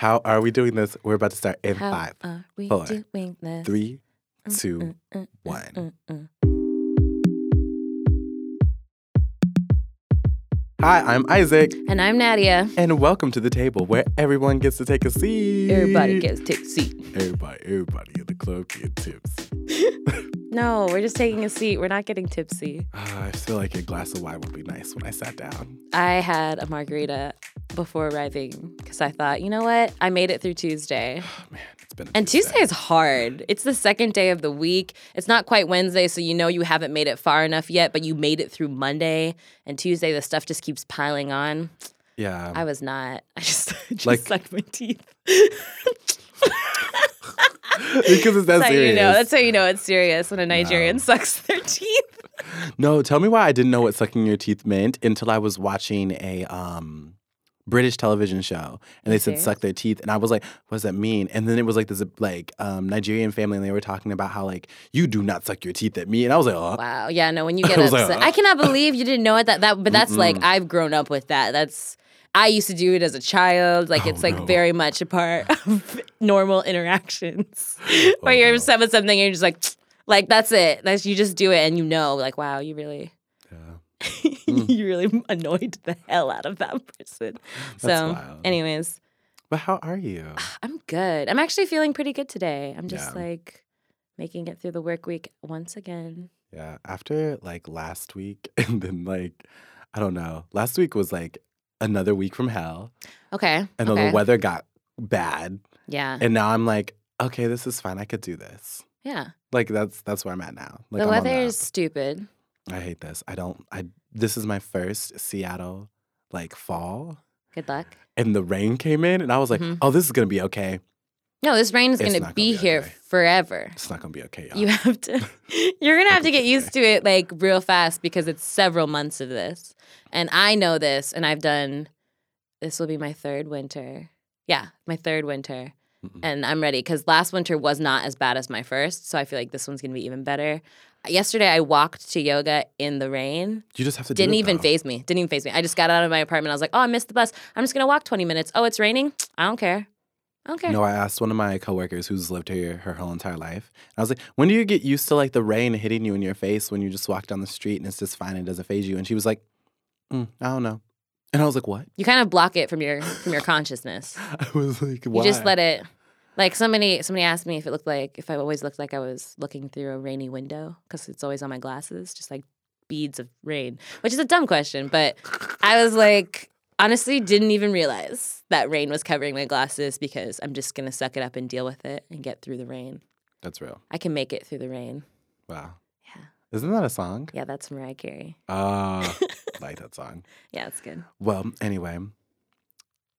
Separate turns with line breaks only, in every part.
How are we doing this? We're about to start in
How
five,
are we
four,
doing this?
three, two,
Mm, mm,
one.
mm, mm.
Hi, I'm Isaac,
And I'm Nadia.
and welcome to the table where everyone gets to take a seat.
Everybody gets to take a seat.
Everybody, everybody in the club get tips.
No, we're just taking a seat. We're not getting tipsy.
Ah, I feel like a glass of wine would be nice when I sat down.
I had a margarita before arriving because I thought, you know what? I made it through Tuesday.
Oh, man, it's been a
And Tuesday is hard. It's the second day of the week. It's not quite Wednesday, so you know you haven't made it far enough yet, but you made it through Monday. And Tuesday, the stuff just keeps piling on.
Yeah.
I was not. I just, just
Like-
sucked my teeth.
because it's that
That's how
serious.
you know. That's how you know it's serious when a Nigerian sucks their teeth.
No, tell me why I didn't know what sucking your teeth meant until I was watching a um British television show and they said
serious?
suck their teeth and I was like, what does that mean? And then it was like this like um Nigerian family and they were talking about how like you do not suck your teeth at me and I was like, oh
Wow. Yeah. No. When you
I
get
like,
upset,
uh.
I cannot believe you didn't know it. That that. But that's like
Mm-mm.
I've grown up with that. That's I used to do it as a child. Like
Oh,
it's like
no.
very much a part of normal interactions.
Oh,
Where you're
no.
upset with something, and you're just like, like that's it. That's you just do it, and you know, like wow, you really,
yeah. Hmm.
you really annoyed the hell out of that person.
That's
so,
wild.
anyways,
But how are you?
I'm good. I'm actually feeling pretty good today. I'm just
Yeah.
like making it through the work week once again.
Yeah. After like last week and then like I don't know. Last week was like another week from hell.
Okay.
And then
okay.
the weather got bad.
Yeah.
And now I'm like, okay, this is fine. I could do this.
Yeah.
Like that's that's where I'm at now. Like
the
I'm
weather is stupid.
I hate this. I don't. I. This is my first Seattle like fall,
Good luck.
and the rain came in, and I was like,
Mhm.
oh, this is gonna be okay.
No, this rain is going to
gonna
be
be
here
okay.
forever.
It's not gonna be okay, y'all.
You have to, you're going to have to get used to it like real fast because it's several months of this. And I know this, and I've done, this will be my third winter. Yeah, my third winter.
Mm-mm.
And I'm ready because last winter was not as bad as my first. So I feel like this one's going to be even better. Yesterday, I walked to yoga in the rain.
you just have to.
Didn't
it,
even faze me. Didn't even faze me. I just got out of my apartment. I was like, oh, I missed the bus. I'm just going to walk 20 minutes. Oh, it's raining. I don't care. Don't.
No, I asked one of my coworkers who's lived here her whole entire life. I was like, when do you get used to like the rain hitting you in your face when you just walk down the street and it's just fine and it doesn't faze you? And she was like, mm, I don't know. And I was like, what?
You kind of block it from your from your consciousness.
I was like, why?
You just let it. Like somebody somebody asked me if it looked like if I always looked like I was looking through a rainy window because it's always on my glasses, just like beads of rain, which is a dumb question, but I was like honestly didn't even realize that rain was covering my glasses because I'm just gonna suck it up and deal with it and get through the rain.
That's real.
I can make it through the rain.
Wow.
Yeah.
Isn't that a song?
Yeah, that's Mariah Carey.
Uh, like that song.
Yeah, it's good.
Well, anyway,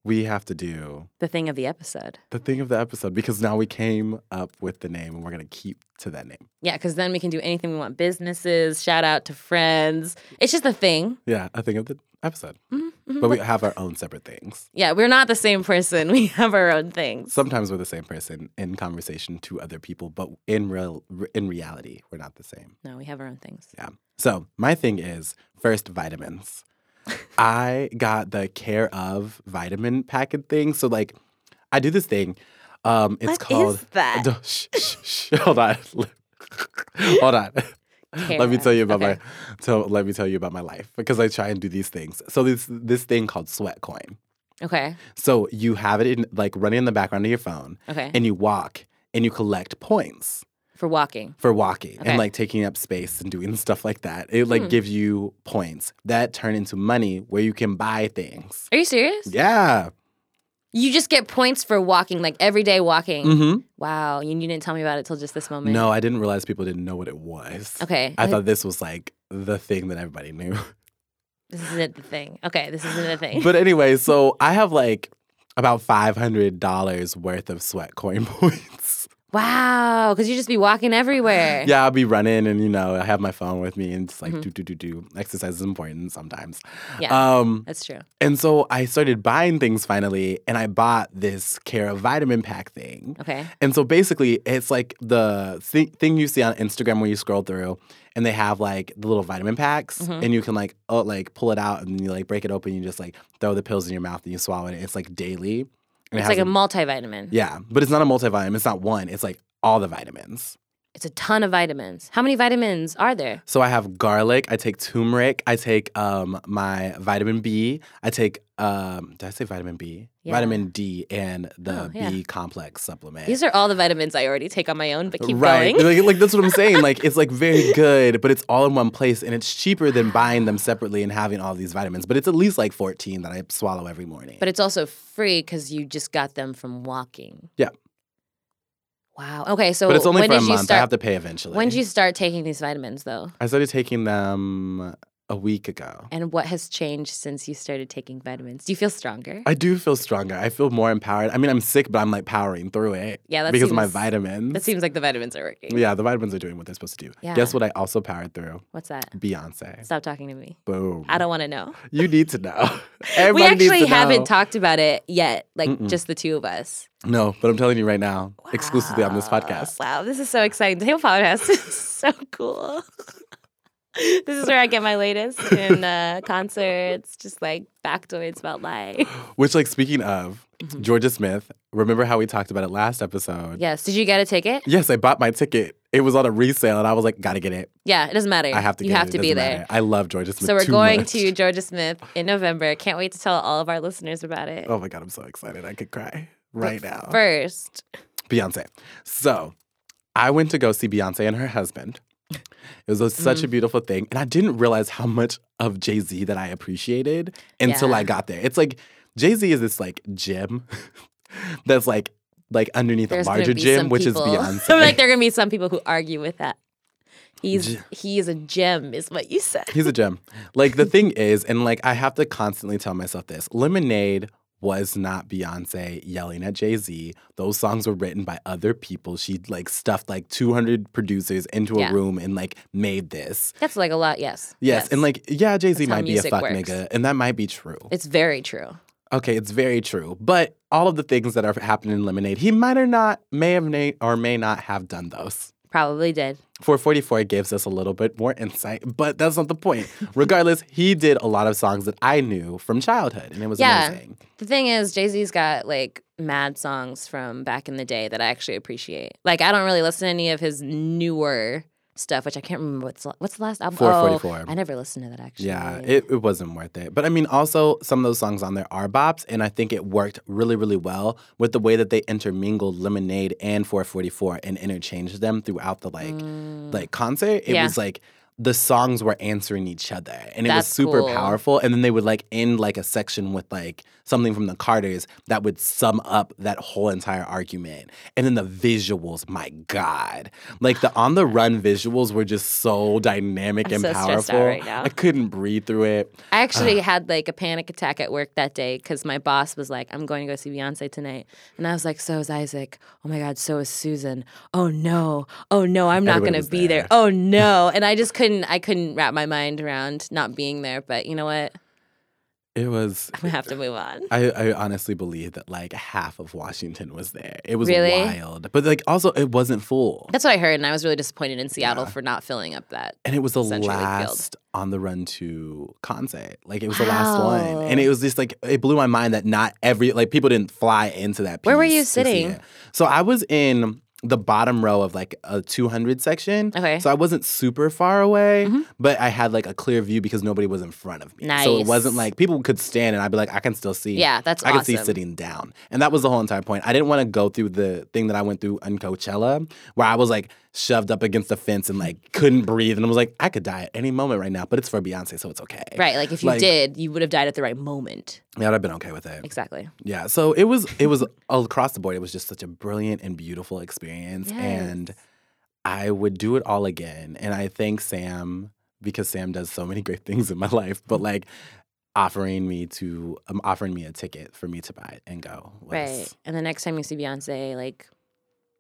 we have to do
The thing of the episode.
the thing of the episode because now we came up with the name and we're going to keep to that name.
Yeah, because then we can do anything we want. Businesses, shout out to friends. It's just a thing.
Yeah, a thing of the episode.
Mhm, mhm.
But we have our own separate things.
Yeah, we're not the same person. We have our own things.
Sometimes we're the same person in conversation to other people, but in real in reality, we're not the same.
No, we have our own things.
Yeah. So, my thing is first vitamins. I got the Care/of vitamin packet thing. So like I do this thing. Um it's
What
called
is that?
Hold on. Hold on. let me tell you about
okay.
my so let me tell you about my life because I try and do these things. So this this thing called Sweatcoin.
Okay.
So you have it in like running in the background of your phone
Okay.
and you walk and you collect points
For walking.
for walking
Okay.
and like taking up space and doing stuff like that. It like
Hmm.
gives you points that turn into money where you can buy things.
Are you serious?
Yeah.
You just get points for walking, like everyday walking.
Mm-hmm.
Wow. You, you didn't tell me about it till just this moment.
No, I didn't realize people didn't know what it was.
Okay.
I
and
thought this was like the thing that everybody knew.
this isn't the thing. Okay. This isn't the thing.
but anyway, so I have like about five hundred dollars worth of Sweatcoin points.
Wow. Because you just be walking everywhere.
yeah, I'll be running and you know, I have my phone with me and just like
Mhm.
do do do do. Exercise is important sometimes.
Yeah.
Um
That's true.
And so I started buying things finally, and I bought this Care Vitamin Pack thing.
Okay.
And so basically, it's like the thi- thing you see on Instagram where you scroll through, and they have like the little vitamin packs,
Mhm.
and you can like oh like pull it out, and you like break it open, you just like throw the pills in your mouth, and you swallow it. It's like daily,
It's like a multivitamin.
yeah, but it's not a multivitamin. It's not one. It's like all the vitamins.
It's a ton of vitamins. How many vitamins are there?
So I have garlic. I take turmeric. I take um, my vitamin B. I take um, did I say vitamin B?
Yeah.
Vitamin D and the
Oh, yeah.
B complex supplement.
These are all the vitamins I already take on my own, but keep
right.
going.
Like, like that's what I'm saying. Like it's like very good, but it's all in one place and it's cheaper than buying them separately and having all these vitamins. But it's at least like 14 that I swallow every morning.
But it's also free because you just got them from walking.
Yeah.
Wow. Okay, so
but it's only
when
for a month.
start?
I have to pay eventually.
when did you start taking these vitamins, though?
I started taking them a week ago.
And what has changed since you started taking vitamins? Do you feel stronger?
I do feel stronger. I feel more empowered. I mean, I'm sick, but I'm like powering through it.
Yeah, that
because of my vitamins.
That seems like the vitamins are working.
yeah, the vitamins are doing what they're supposed to do.
Yeah.
Guess what? I also powered through
What's that?
Beyonce.
Stop talking to me.
Boom.
I don't want to know.
You need to know.
we actually haven't
know.
talked about it yet, like
Mm-mm.
just the two of us.
No, but I'm telling you right now, exclusively on this podcast.
Wow, this is so exciting. The whole podcast is so cool. this is where I get my latest in uh, concerts, just like factoids about life.
Which, like, speaking of
Mhm.
Jorja Smith, remember how we talked about it last episode?
Yes. Did you get a ticket?
Yes, I bought my ticket. It was on a resale, and I was like, gotta get it.
Yeah, it doesn't matter.
I have to
You have
it.
to
It
be
doesn't
there.
matter. I love Jorja Smith.
So we're going
much.
to Jorja Smith in November. Can't wait to tell all of our listeners about it.
Oh my God, I'm so excited. I could cry right now.
First,
Beyonce. So I went to go see Beyonce and her husband. It was a, such
Mm.
a beautiful thing. And I didn't realize how much of Jay Z that I appreciated until
Yeah.
I got there. It's like Jay Z is this like gem that's like like underneath
there's
a larger gem, which
people.
is Beyonce.
I'm like there are gonna be some people who argue with that. He's
Ge-
he is a gem, is what you said.
He's a gem. Like the thing is, and like I have to constantly tell myself this: Lemonade was not Beyonce yelling at Jay Z. Those songs were written by other people. She like stuffed like 200 producers into
Yeah.
a room and like made this.
That's like a lot. Yes.
Yes, and like yeah, Jay Z might be a fuck
works.
nigga, and that might be true.
it's very true.
Okay, it's very true. But all of the things that are happening in Lemonade, he might or not, may have na- or may not have done those.
Probably did.
4:44 gives us a little bit more insight, but that's not the point. Regardless, he did a lot of songs that I knew from childhood, and it was
Yeah.
amazing.
The thing is, Jay Z's got like mad songs from back in the day that I actually appreciate. Like I don't really listen to any of his newer stuff, which I can't remember what's what's the last album.
444.
Oh, I never listened to that actually.
Yeah, it, it wasn't worth it. But I mean, also, some of those songs on there are bops, and I think it worked really, really well with the way that they intermingled Lemonade and 4:44 and interchanged them throughout the like
Mm.
like concert. It
Yeah.
was like the songs were answering each other and it was super
cool.
powerful and then they would like end like a section with like something from the carters that would sum up that whole entire argument and then the visuals my god like the on the run visuals were just so dynamic
I'm
and
so
powerful
right
i couldn't breathe through it
I actually had like a panic attack at work that day because my boss was like, I'm going to go see Beyonce tonight. And I was like, so is Isaac. Oh my God, so is Susan. Oh no. Oh no, I'm not going to be there.
there.
Oh no. And I just couldn't, I couldn't wrap my mind around not being there. But you know what?
it was
I'm to have to move on.
I, I honestly believe that like half of Washington was there. It was
Really?
wild. But like also it wasn't full.
That's what I heard. And I was really disappointed in Seattle
Yeah.
for not filling up that.
And it was the
CenturyLink Field.
last On the Run II concert. Like it was the last oh. one. And it was just like it blew my mind that not every like people didn't fly into that
Where were you sitting?
So I was in the bottom row of like a 200 section.
Okay.
So I wasn't super far away,
Mhm.
but I had like a clear view because nobody was in front of me. So it wasn't like people could stand and I'd be like, I can still see.
Yeah, that's
I could see sitting down. And that was the whole entire point. I didn't want to go through the thing that I went through in Coachella where I was like shoved up against the fence and like couldn't breathe. And I was like, I could die at any moment right now, but it's for Beyonce, so it's okay.
Right. Like if you
Like-
did, you would have died at the right moment.
Yeah, I'd have been okay with it.
Exactly.
Yeah. So it was it was across the board. It was just such a brilliant and beautiful experience. And I would do it all again. And I thank Sam because Sam does so many great things in my life, but like offering me to um, offering me a ticket for me to buy it and go. Was,
Right. And the next time you see Beyonce, like,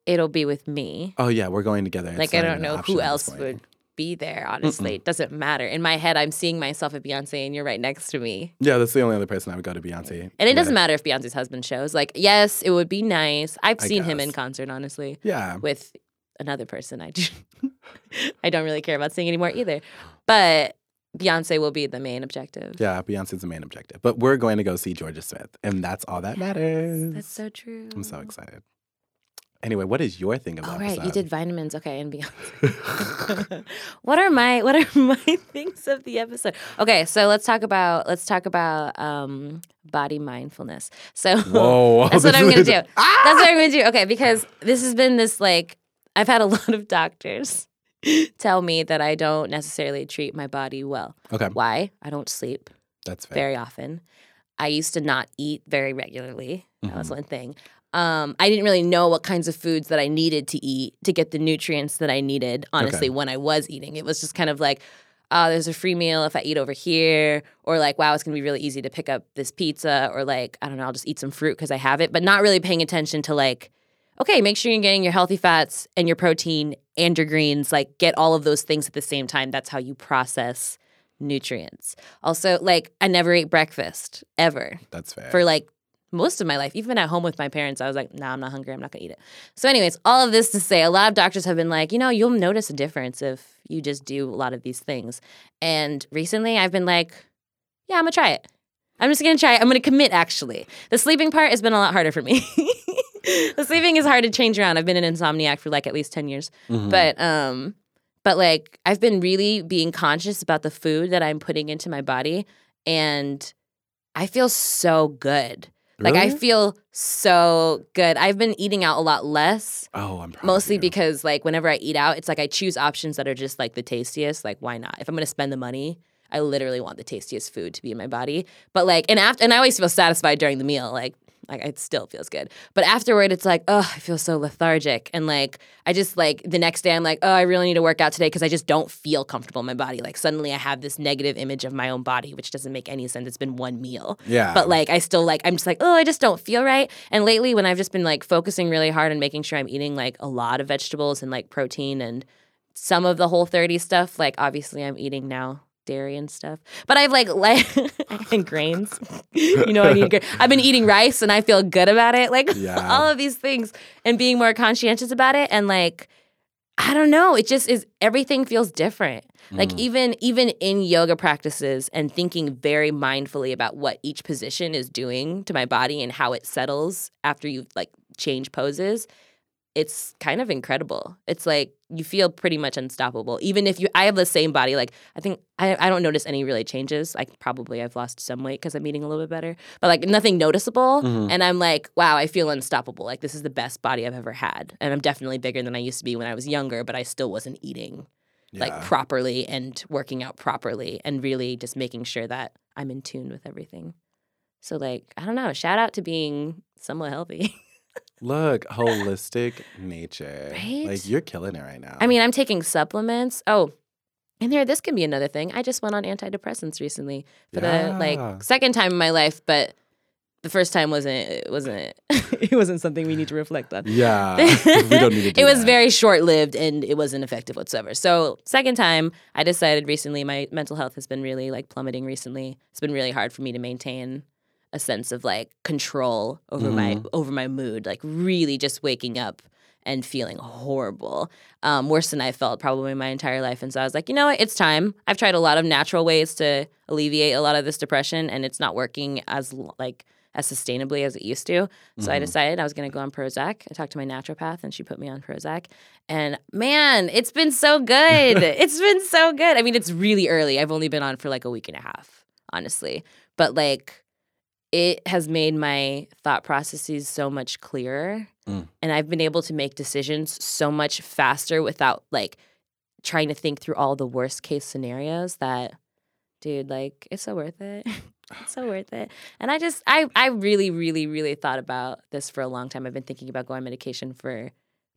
it'll be with me.
Oh yeah, we're going together. It's
like, I don't know who else would be there, honestly. It doesn't matter. In my head, I'm seeing myself at Beyonce and you're right next to me.
Yeah, that's the only other person I would go to Beyonce.
And it doesn't
with.
matter if Beyonce's husband shows. Like, yes, it would be nice. I've
I
seen him in concert, honestly,
Yeah.
with another person I do. I don't really care about seeing anymore either. But Beyonce will be the main objective.
Yeah, Beyonce's the main objective. But we're going to go see Jorja Smith, and that's all that matters.
That's so true.
I'm so excited. Anyway, what is your thing about
All right, you did vitamins. Okay, and Beyonce. what are my what are my things of the episode? Okay, so let's talk about let's talk about um body mindfulness. So
Whoa.
that's what I'm gonna do.
Ah!
That's what I'm gonna do. Okay, because this has been this like I've had a lot of doctors tell me that I don't necessarily treat my body well.
Okay,
Why? I don't sleep
that's fair.
very often. I used to not eat very regularly. That was
Mhm.
one thing. Um, I didn't really know what kinds of foods that I needed to eat to get the nutrients that I needed, honestly,
Okay.
when I was eating. It was just kind of like, oh, there's a free meal if I eat over here, or like, wow, it's gonna be really easy to pick up this pizza, or like, I don't know, I'll just eat some fruit because I have it, but not really paying attention to like, okay, make sure you're getting your healthy fats and your protein and your greens, like, get all of those things at the same time. That's how you process nutrients. Also, like, I never ate breakfast ever
That's fair.
for like most of my life. Even at home with my parents, I was like, nah, I'm not hungry. I'm not gonna eat it. So, anyways, all of this to say, a lot of doctors have been like, you know, you'll notice a difference if you just do a lot of these things. And recently I've been like, yeah, I'm gonna try it. I'm just gonna try it. I'm gonna commit actually. The sleeping part has been a lot harder for me. the sleeping is hard to change around. I've been an insomniac for like at least 10 years.
Mhm.
But um but like I've been really being conscious about the food that I'm putting into my body and I feel so good. Like I feel so good. I've been eating out a lot less,
oh, I'm
mostly because like whenever I eat out, it's like I choose options that are just like the tastiest. Like why not? If I'm going to spend the money, I literally want the tastiest food to be in my body. But like and after and I always feel satisfied during the meal. Like like it still feels good. But afterward it's like, oh, I feel so lethargic and like I just like the next day I'm like, oh, I really need to work out today because I just don't feel comfortable in my body. Like suddenly I have this negative image of my own body, which doesn't make any sense. It's been one meal.
yeah,
But like I still like I'm just like, oh, I just don't feel right. And lately when I've just been like focusing really hard on making sure I'm eating like a lot of vegetables and like protein and some of the Whole30 stuff, like obviously I'm eating now dairy and stuff. But I've like like and grains. you know I need gra- I've been eating rice and I feel good about it. Like
Yeah.
all of these things and being more conscientious about it and like I don't know, it just is everything feels different. Like
Mm.
even even in yoga practices and thinking very mindfully about what each position is doing to my body and how it settles after you like change poses, it's kind of incredible. It's like you feel pretty much unstoppable. Even if you I have the same body, like I think I, I don't notice any really changes. Like probably I've lost some weight because I'm eating a little bit better. But like nothing noticeable.
Mhm.
And I'm like, wow, I feel unstoppable. Like this is the best body I've ever had. And I'm definitely bigger than I used to be when I was younger, but I still wasn't eating like properly and working out properly and really just making sure that I'm in tune with everything. So like, I don't know, shout out to being somewhat healthy.
Look, holistic nature.
Right?
Like you're killing it right now.
I mean, I'm taking supplements. Oh, and there this can be another thing. I just went on antidepressants recently for the like second time in my life, but the first time wasn't it wasn't it wasn't something we need to reflect on.
yeah, we don't need to do
it was
that.
very short lived and it wasn't effective whatsoever. So second time, I decided recently my mental health has been really like plummeting recently. It's been really hard for me to maintain a sense of like control over my
Mm-hmm.
over my mood. Like really just waking up and feeling horrible, um, worse than I felt probably my entire life. And so I was like, you know what, it's time. I've tried a lot of natural ways to alleviate a lot of this depression, and it's not working as like as sustainably as it used to. So I
Mhm.
decided I was going to go on Prozac. I talked to my naturopath, and she put me on Prozac. And man, it's been so good. it's been so good. I mean, it's really early. I've only been on for like a week and a half, honestly. But like, it has made my thought processes so much clearer.
Mm.
And I've been able to make decisions so much faster without like trying to think through all the worst case scenarios that, dude, like, it's so worth it. it's so worth it. And I just, I, I really, really, really thought about this for a long time. I've been thinking about going on medication for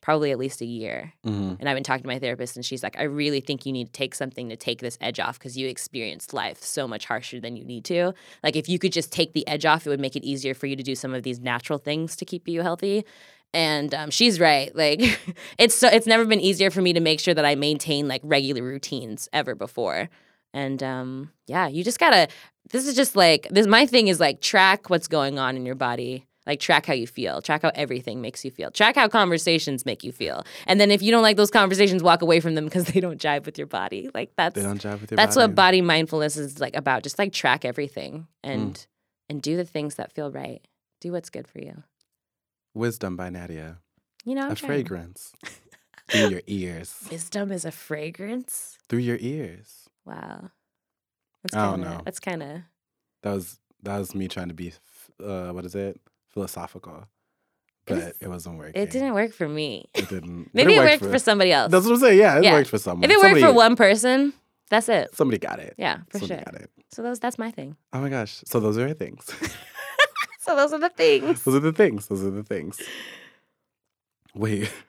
probably at least a year.
Mhm.
And I've been talking to my therapist, and she's like, I really think you need to take something to take this edge off because you experienced life so much harsher than you need to. Like, if you could just take the edge off, it would make it easier for you to do some of these natural things to keep you healthy. And um, she's right. Like, it's so it's never been easier for me to make sure that I maintain like regular routines ever before. And um, yeah, you just gotta. This is just like this. My thing is like track what's going on in your body Like track how you feel. Track how everything makes you feel. Track how conversations make you feel. And then if you don't like those conversations, walk away from them because they don't jive with your body. Like that's
They don't jive with your
that's
body.
what body mindfulness is like about. Just like track everything and
Mm.
and do the things that feel right. Do what's good for you.
Wisdom by Nadia.
You know, I'm
a
trying.
fragrance through your ears.
Wisdom is a fragrance.
Through your ears.
Wow. That's
I don't
kinda,
know.
That's kind of
That was that was me trying to be uh what is it? Philosophical. But it wasn't working.
it didn't work for me.
It didn't.
Maybe it worked for, somebody else.
That's what I'm saying. Yeah, it
Yeah.
worked for someone.
if it worked for one person, that's it.
somebody got it.
Yeah, for sure.
somebody
sure.
got it.
So those that's my thing.
Oh my gosh. So those are things.
So those are the things.
those are the things. Those are the things. Wait.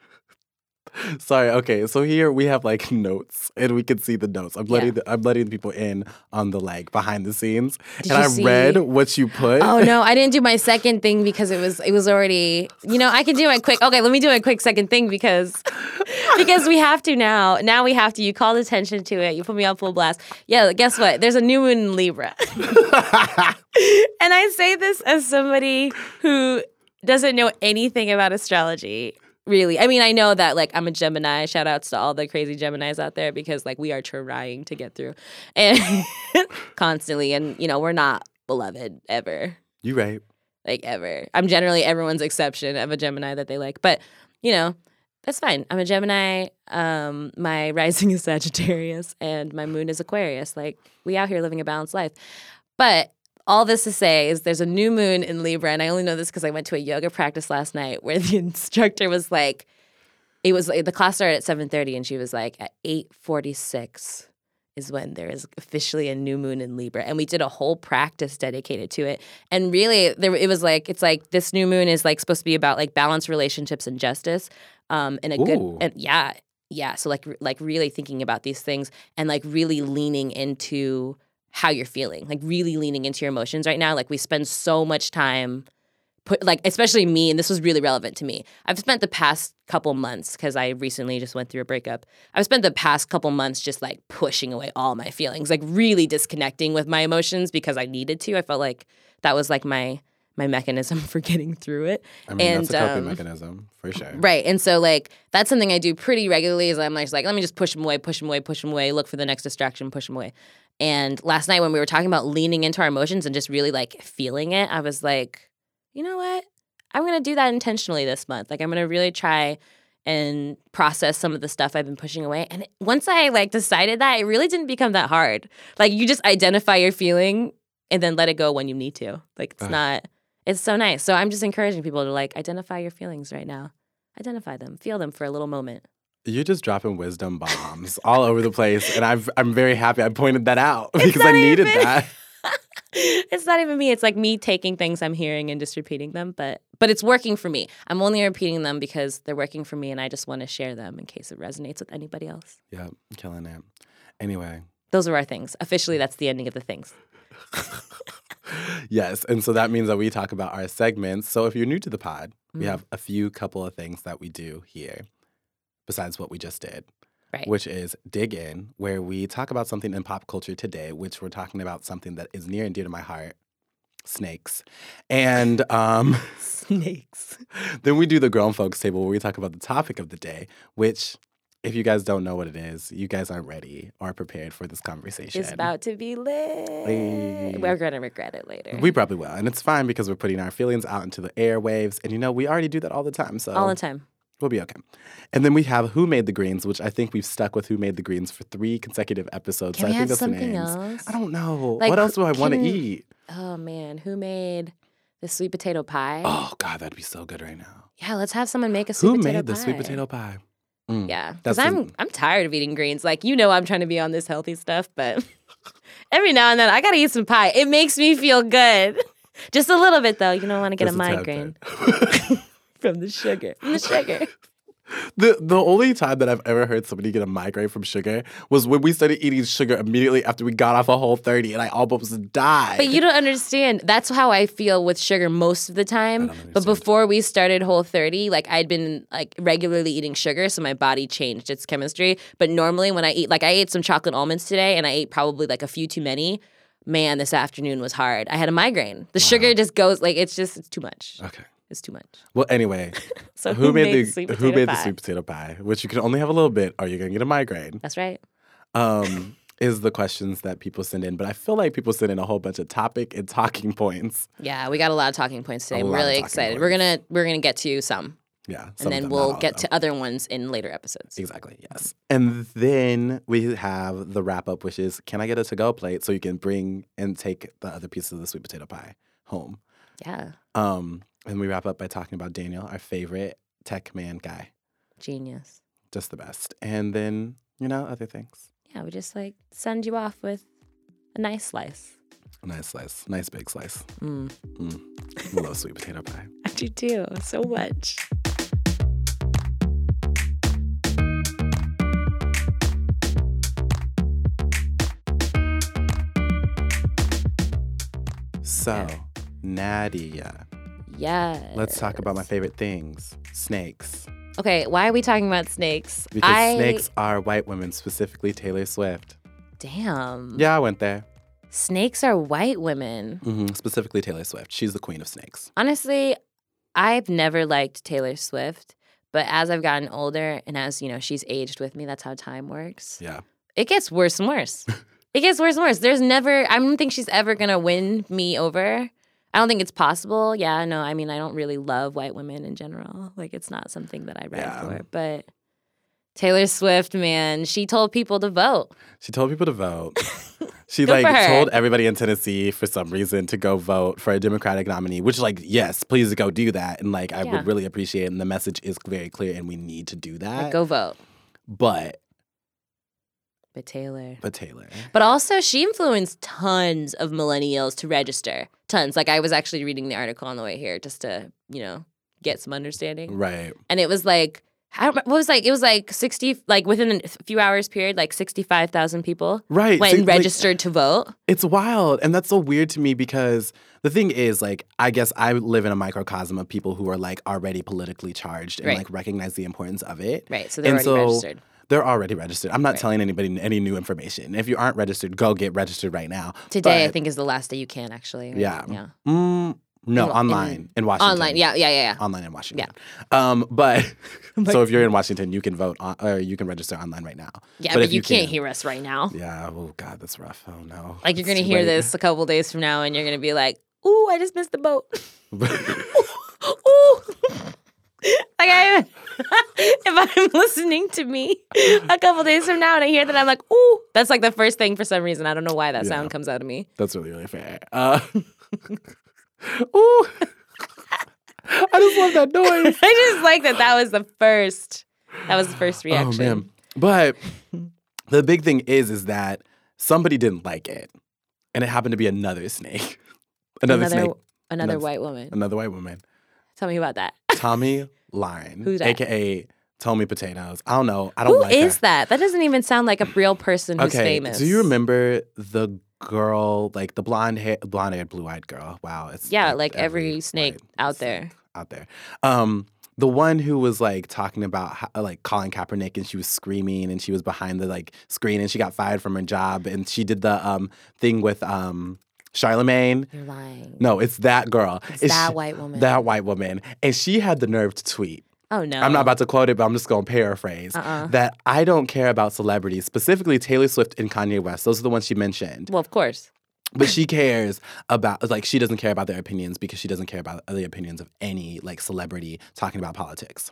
Sorry. Okay. So here we have like notes, and we can see the notes. I'm letting
Yeah.
the, I'm letting people in on the like behind the scenes,
Did
and I
see-
read what you put.
Oh no, I didn't do my second thing because it was it was already you know, I can do my quick okay, let me do my quick second thing because because we have to now. Now we have to. You called attention to it. You put me on full blast. Yeah, guess what? There's a new moon in Libra. and I say this as somebody who doesn't know anything about astrology. Really. I mean, I know that like I'm a Gemini. Shout outs to all the crazy Geminis out there because like we are trying to get through and constantly and you know, we're not beloved ever.
you right.
Like ever. I'm generally everyone's exception of a Gemini that they like. But, you know, that's fine. I'm a Gemini. Um, my rising is Sagittarius and my moon is Aquarius. Like we out here living a balanced life. But all this to say is there's a new moon in Libra, and I only know this because I went to a yoga practice last night where the instructor was like, it was like the class started at 7:30, and she was like, at 8:46 is when there is officially a new moon in Libra, and we did a whole practice dedicated to it. And really, there it was like it's like this new moon is like supposed to be about like balanced relationships and justice, um, and a
Ooh.
good and yeah, yeah. So like like really thinking about these things and like really leaning into how you're feeling, like really leaning into your emotions right now. Like we spend so much time put like especially me and this was really relevant to me i've spent the past couple months because i recently just went through a breakup i've spent the past couple months just like pushing away all my feelings like really disconnecting with my emotions because i needed to i felt like that was like my my mechanism for getting through it
I mean, that's a
And,
coping
um,
mechanism for sure.
Right. And so like that's something I do pretty regularly is I'm like, just like, let me just push them away, push them away, push them away, look for the next distraction, push them away. And last night when we were talking about leaning into our emotions and just really like feeling it, I was like, you know what? I'm gonna do that intentionally this month. Like I'm gonna really try and process some of the stuff I've been pushing away. And once I like decided that, it really didn't become that hard. Like you just identify your feeling and then let it go when you need to. Like it's
Ugh.
not it's so nice. So I'm just encouraging people to like identify your feelings right now. Identify them, feel them for a little moment.
You're just dropping wisdom bombs all over the place, and I've, I'm very happy I pointed that out because I needed
even-
that.
it's not even me. It's like me taking things I'm hearing and just repeating them, but but it's working for me. I'm only repeating them because they're working for me and I just want to share them in case it resonates with anybody else.
Yeah, killing it. Anyway,
Those are our things. Officially that's the ending of the things.
yes, and so that means that we talk about our segments. So if you're new to the pod, we
Mhm.
have a few couple of things that we do here, besides what we just did.
Right.
Which is dig in, where we talk about something in pop culture today, which we're talking about something that is near and dear to my heart snakes. And um,
Snakes.
then we do the grown folks table where we talk about the topic of the day, which, if you guys don't know what it is, you guys aren't ready or prepared for this conversation.
It's about to be lit. We're gonna regret it later.
we probably will. And it's fine because we're putting our feelings out into the airwaves. And you know, we already do that all the time. So
all the time.
We'll be okay. And then we have Who Made the Greens, which I think we've stuck with Who Made the Greens for three consecutive episodes.
Can
so I
have
think that's the
something
names.
else?
I don't know.
Like,
what else do I want to eat?
Oh man, who made the sweet potato pie?
Oh, God, that'd be so good right now.
Yeah, let's have someone make a sweet
Who
potato pie.
Who made the sweet potato pie? Mm.
Yeah, because I'm I'm tired of eating greens. Like you know, I'm trying to be on this healthy stuff, but every now and then I gotta eat some pie. It makes me feel good, just a little bit though. You don't want to get
Just
a migraine. from the sugar. From the sugar.
The the only time that I've ever heard somebody get a migraine from sugar was when we started eating sugar immediately after we got off a Whole30 and I almost died.
But you don't understand. That's how I feel with sugar most of the time. But before we started Whole30, like I'd been like regularly eating sugar, so my body changed its chemistry. But normally when I eat, like I ate some chocolate almonds today, and I ate probably like a few too many. Man, this afternoon was hard. I had a migraine. The sugar just goes like it's just it's too much.
Okay.
Is too much.
Well, anyway,
So
who, made, the,
sweet
who made
pie?
the sweet potato pie, which you can only have a little bit, or you're gonna get a migraine.
That's right.
Um, is the questions that people send in, but I feel like people send in a whole bunch of topic and talking points.
Yeah, we got a lot of talking points today.
A
I'm really excited. We're gonna we're gonna get to some,
Yeah, some
and then we'll get to other ones in later episodes.
Exactly, yes. And then we have the wrap up, which is can I get a to go plate so you can bring and take the other pieces of the sweet potato pie home?
Yeah,
Um, and we wrap up by talking about Daniel, our favorite tech man guy,
genius.
just the best. And then, you know, other things.
Yeah, we just like send you off with a nice slice.
A nice slice, nice big slice.
Mm.
Mm. Love sweet potato pie.
I do too, so much.
So, Nadia,
Yeah.
let's talk about my favorite things snakes.
Okay, why are we talking about snakes?
Because
I,
snakes are white women, specifically Taylor Swift.
Damn.
Yeah, I went there.
Snakes are white women.
hmm Specifically Taylor Swift. She's the queen of snakes.
Honestly, I've never liked Taylor Swift, but as I've gotten older and as, you know, she's aged with me, that's how time works.
Yeah.
It gets worse and worse. it gets worse and worse. There's never I don't think she's ever going to win me over. I don't think it's possible. Yeah, no, I mean, I don't really love white women in general. Like it's not something that I ride
Yeah.
for, but Taylor Swift, man, she told people to vote.
She told people to vote. She
Good
like told everybody in Tennessee for some reason to go vote for a Democratic nominee, which like, yes, please go do that. And like I
Yeah.
would really appreciate it. And the message is very clear and we need to do that.
Like, go vote.
but
But Taylor.
but Taylor.
But also, she influenced tons of millennials to register. Tons. Like, I was actually reading the article on the way here just to, you know, get some understanding.
Right.
And it was like, I don't, what was like, it was like 60, like within a few hours period, like 65,000 people
Right.
went
See,
and
like,
registered to vote.
It's wild. And that's so weird to me because the thing is, like, I guess I live in a microcosm of people who are like already politically charged and
Right.
like recognize the importance of it.
Right. So they're
And
already
so-
registered.
They're already registered. I'm not
Right.
telling anybody any new information. If you aren't registered, go get registered right now.
Today, I think, is the last day you can actually. right?
Yeah.
Yeah.
Mm, no,
In-
online in, Washington.
Online. Yeah. Yeah. Yeah. yeah.
Online in Washington. Yeah. Um, but so if you're in Washington, you can vote on, or you can register online right now.
Yeah.
But
But,
if
you,
you
can't
can't-
hear us right now.
Yeah. Oh God, that's rough. Oh no.
Like, you're going to
too
hear
late.
this a couple days from now and you're going to be like, ooh, I just missed the boat. Ooh. Like I if I'm listening to me a couple days from now and I hear that I'm like, ooh, that's like the first thing for some reason. I don't know why that
Yeah.
sound comes out of me.
That's really really fair. Uh, ooh. I just love that noise.
I just like that that was the first that was the first reaction.
Oh man. But the big thing is is that somebody didn't like it. And it happened to be another snake. Another,
another
snake.
another
Another-
white woman.
Another white woman.
Tell me about that.
Tomi Lahren.
Who's that?
AKA Tommy Potatoes. I don't know. I don't
Who
like
is
her.
that? That doesn't even sound like a real person who's
okay.
famous.
Do you remember the girl, like the blonde hair blonde haired, blue eyed girl? Wow. It's
Yeah, like every snake
white
out there.
Out there. Um the one who was like talking about how, like Colin Kaepernick and she was screaming and she was behind the like screen and she got fired from her job and she did the um thing with um Charlamagne.
You're lying.
No, it's that girl.
It's
It's
that
she-
white woman.
That white woman. And she had the nerve to tweet.
oh no.
I'm not about to quote it, but I'm just going to paraphrase
Uh-uh.
that I don't care about celebrities, specifically Taylor Swift and Kanye West. Those are the ones she mentioned.
Well, of course.
But she cares about, like, she doesn't care about their opinions because she doesn't care about the opinions of any, like, celebrity talking about politics.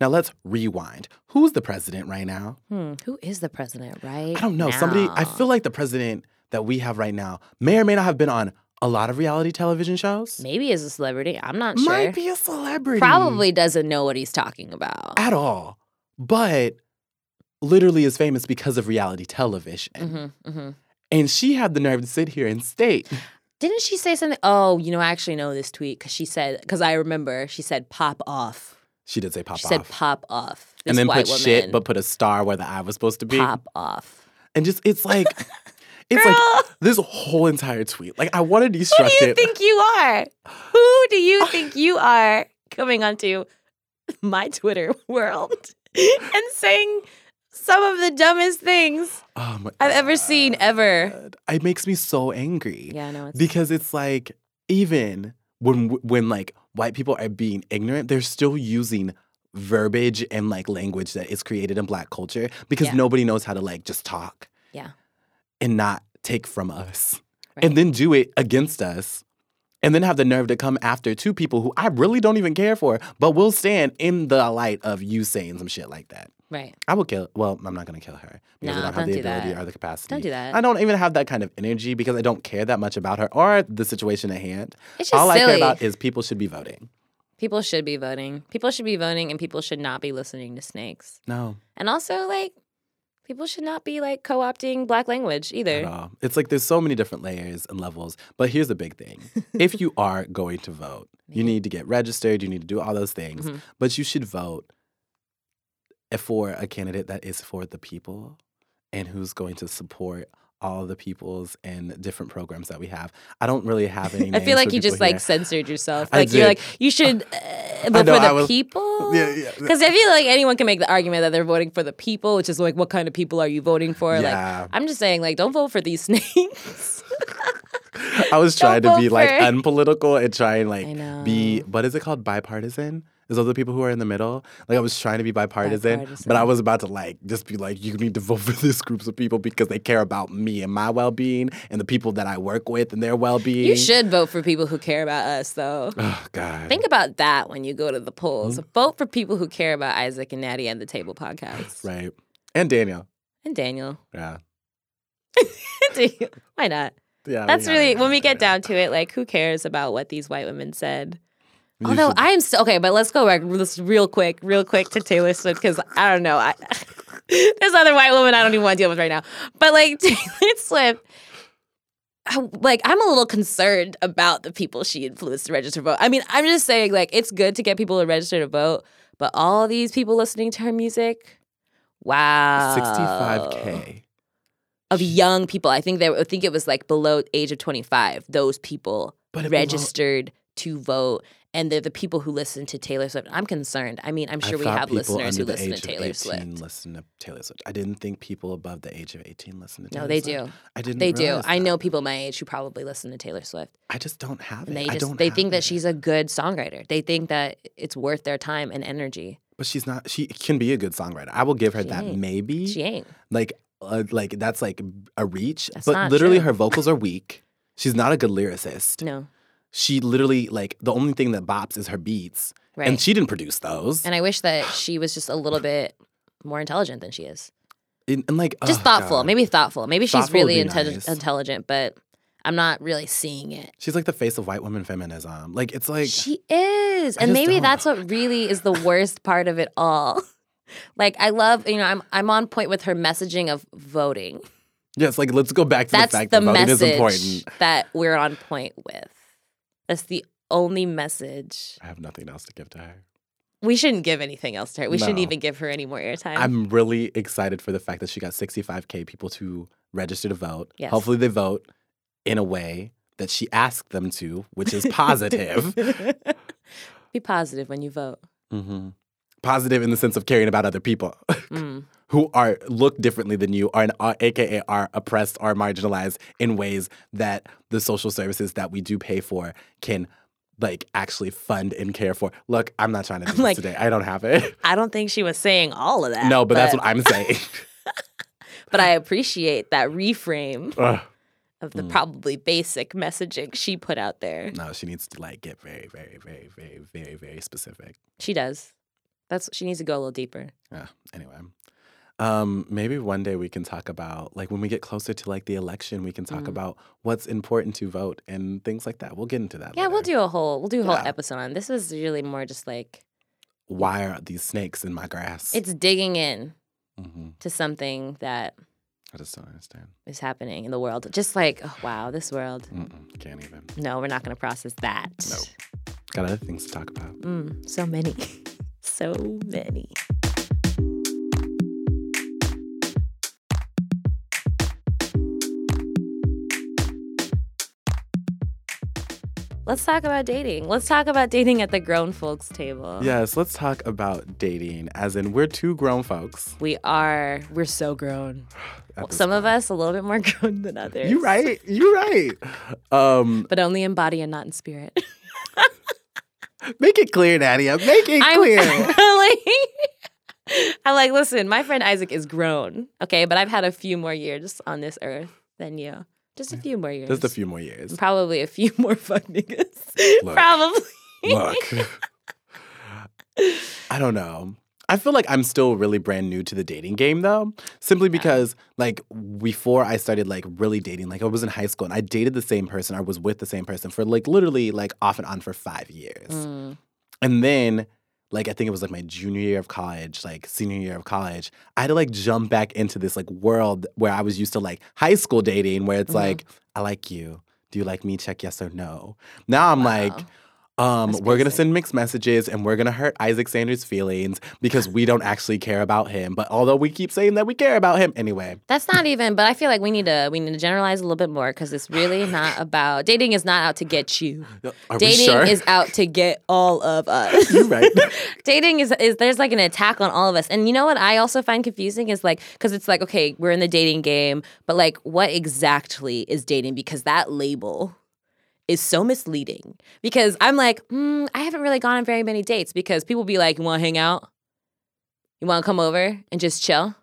Now let's rewind. Who's the president right now?
Hmm. Who is the president, right?
I don't know. Somebody, I feel like the president that we have right now may or may not have been on a lot of reality television shows.
maybe as a celebrity. I'm not sure.
Might be a celebrity.
Probably doesn't know what he's talking about.
at all, but literally is famous because of reality television.
hmm hmm
And she had the nerve to sit here and state,
Didn't she say something? Oh, you know, I actually know this tweet because she said, because I remember she said pop off.
she did say pop
she
off.
She said pop off. This
and then put
woman,
shit, but put a star where the eye was supposed to be.
pop off.
And just, it's like, it's
Girl.
like this whole entire tweet. Like, I want to destruct it.
Who do you
it.
think you are? Who do you think you are coming onto my Twitter world and saying some of the dumbest things
oh
I've ever seen ever?
It makes me so angry.
Yeah, no, it's
because it's like even when when like white people are being ignorant, they're still using verbiage and like language that is created in black culture because
Yeah.
nobody knows how to like just talk
Yeah.
And not take from us
Right.
and then do it against us and then have the nerve to come after two people who I really don't even care for, but will stand in the light of you saying some shit like that.
Right.
I will kill. Well, I'm not going to kill her because I don't have
don't
the
do
ability
that.
or the capacity.
Don't do that.
I don't even have that kind of energy because I don't care that much about her or the situation at hand.
It's just
All I care about is people should be voting.
People should be voting. People should be voting, and people should not be listening to snakes.
No,
And also, like, people should not be like co-opting black language either.
It's like there's so many different layers and levels. But here's the big thing: if you are going to vote, you need to get registered. You need to do all those things.
Mhm.
But you should vote for a candidate that is for the people and who's going to support all the peoples and different programs that we have. I don't really have any.
I feel like you just
here.
like censored yourself. Like you're like you should uh, vote
know,
for the
was-
people.
Yeah, yeah.
Because I feel like anyone can make the argument that they're voting for the people, which is like, what kind of people are you voting for?
Yeah.
Like, I'm just saying, like, don't vote for these snakes.
I was
Don't
trying to be like unpolitical and try and like be what is it called bipartisan? Is those the people who are in the middle? Like I was trying to be bipartisan, but I was about to like just be like, you need to vote for this groups of people because they care about me and my well being and the people that I work with and their well being.
you should vote for people who care about us, though.
Oh God.
Think about that when you go to the polls.
Mm-hmm.
Vote for people who care about Isaac and Natty and the Table podcast.
right. And Daniel.
And Daniel.
Yeah.
Why not?
Yeah.
that's really when we get down to it. Like, who cares about what these white women said? Although
should-
I am still okay, but let's go back just real quick, real quick to Taylor Swift because I don't know. I, there's other white women I don't even want to deal with right now. But like Taylor Swift, I- like I'm a little concerned about the people she influenced to register to vote. I mean, I'm just saying like it's good to get people to register to vote, but all these people listening to her music, wow,
65K.
of young people. I think they I think it was like below age of 25. Those people
But it belong-
registered to vote and they're the people who listen to Taylor Swift. I'm concerned. I mean, I'm
I
sure we have listeners who listen to Taylor
18
Swift.
Listen to Taylor Swift. I didn't think people above the age of 18 listen to Taylor
No, they
Swift.
do.
I didn't
They do.
realize
I know people my age who probably listen to Taylor Swift.
I just don't have it.
They
I don't
they think that she's a good songwriter. They think that it's worth their time and energy.
But she's not. She can be a good songwriter. I will give her
She
that.
ain't.
Maybe
She ain't.
like uh, like that's like a reach.
That's
but literally,
true.
her vocals are weak. She's not a good lyricist.
No.
She literally like the only thing that bops is her beats,
Right.
and she didn't produce those.
And I wish that she was just a little bit more intelligent than she is.
and, and, like
Just
oh,
thoughtful.
God.
Maybe thoughtful. Maybe she's
Thoughtful would
really inte-
nice.
intelligent, but I'm not really seeing it.
she's like the face of white women feminism. Like it's like
She is.
I
And maybe
don't-
that's what really is the worst part of it all. Like I love, you know, I'm I'm on point with her messaging of voting.
yes, like let's go back to
That's
the fact
the
that voting is important.
that we're on point with. That's the only message.
I have nothing else to give to her.
We shouldn't give anything else to her. We shouldn't even give her any more airtime.
I'm really excited for the fact that she got 65k people to register to vote.
Yes.
Hopefully, they vote in a way that she asked them to, which is positive.
Be positive when you vote.
hmm Positive in the sense of caring about other people
Mm.
who are look differently than you, are, are aka are oppressed, are marginalized in ways that the social services that we do pay for can like actually fund and care for. Look, I'm not trying to do this
like-
today. I don't have it.
I don't think she was saying all of that.
no, but, that's what I'm saying.
But I appreciate that reframe
Ugh.
of the
Mm.
probably basic messaging she put out there.
No, she needs to like get very, very, very, very, very, very specific.
She does. That's she needs to go a little deeper.
Yeah. Anyway, um, maybe one day we can talk about like when we get closer to like the election, we can talk
Mhm.
about what's important to vote and things like that. We'll get into that.
Yeah, we'll do a whole we'll do a whole
Yeah.
episode on this. Was really more just like
Why are these snakes in my grass?
it's digging in
hmm
to something that
I just don't understand.
is happening in the world. Just like oh, wow, this world.
Mm-mm, can't even.
No, we're not going to process that.
Nope. Got other things to talk about.
Mm, so many, so many. Let's talk about dating. Let's talk about dating at the grown folks table.
Yes, let's talk about dating. As in, we're two grown folks.
We are, we're so grown. Some of us a little bit more grown than others.
You're right. You're right. Um,
But only in body and not in spirit.
Make it clear, Nadia. Make it
I'm
clear.
I'm like, listen, my friend Isaac is grown, okay, but I've had a few more years on this earth than you. Just a few more years.
Just a few more years.
Probably a few more fuck niggas.
Look.
Probably.
Look. I don't know. I feel like I'm still really brand new to the dating game though, simply because like before I started like really dating, like I was in high school and I dated the same person, I was with the same person for like literally like off and on for 5 years.
Mm.
And then like I think it was like my junior year of college, like senior year of college, I had to like jump back into this like world where I was used to like high school dating where it's
Mhm.
like I like you. Do you like me? Check yes or no. Now I'm like
Wow.
Um, we're gonna send mixed messages and we're gonna hurt Isaac Sanders' feelings because we don't actually care about him. But although we keep saying that we care about him anyway.
That's not even, but I feel like we need to we need to generalize a little bit more because it's really not about dating is not out to get you.
Are
dating
we sure?
is out to get all of us.
You're right.
dating is is there's like an attack on all of us. And you know what I also find confusing is like cuz it's like okay, we're in the dating game, but like what exactly is dating because that label is so misleading. Because I'm like, mm, I haven't really gone on very many dates because people be like, "You want to hang out? You want to come over and just chill?"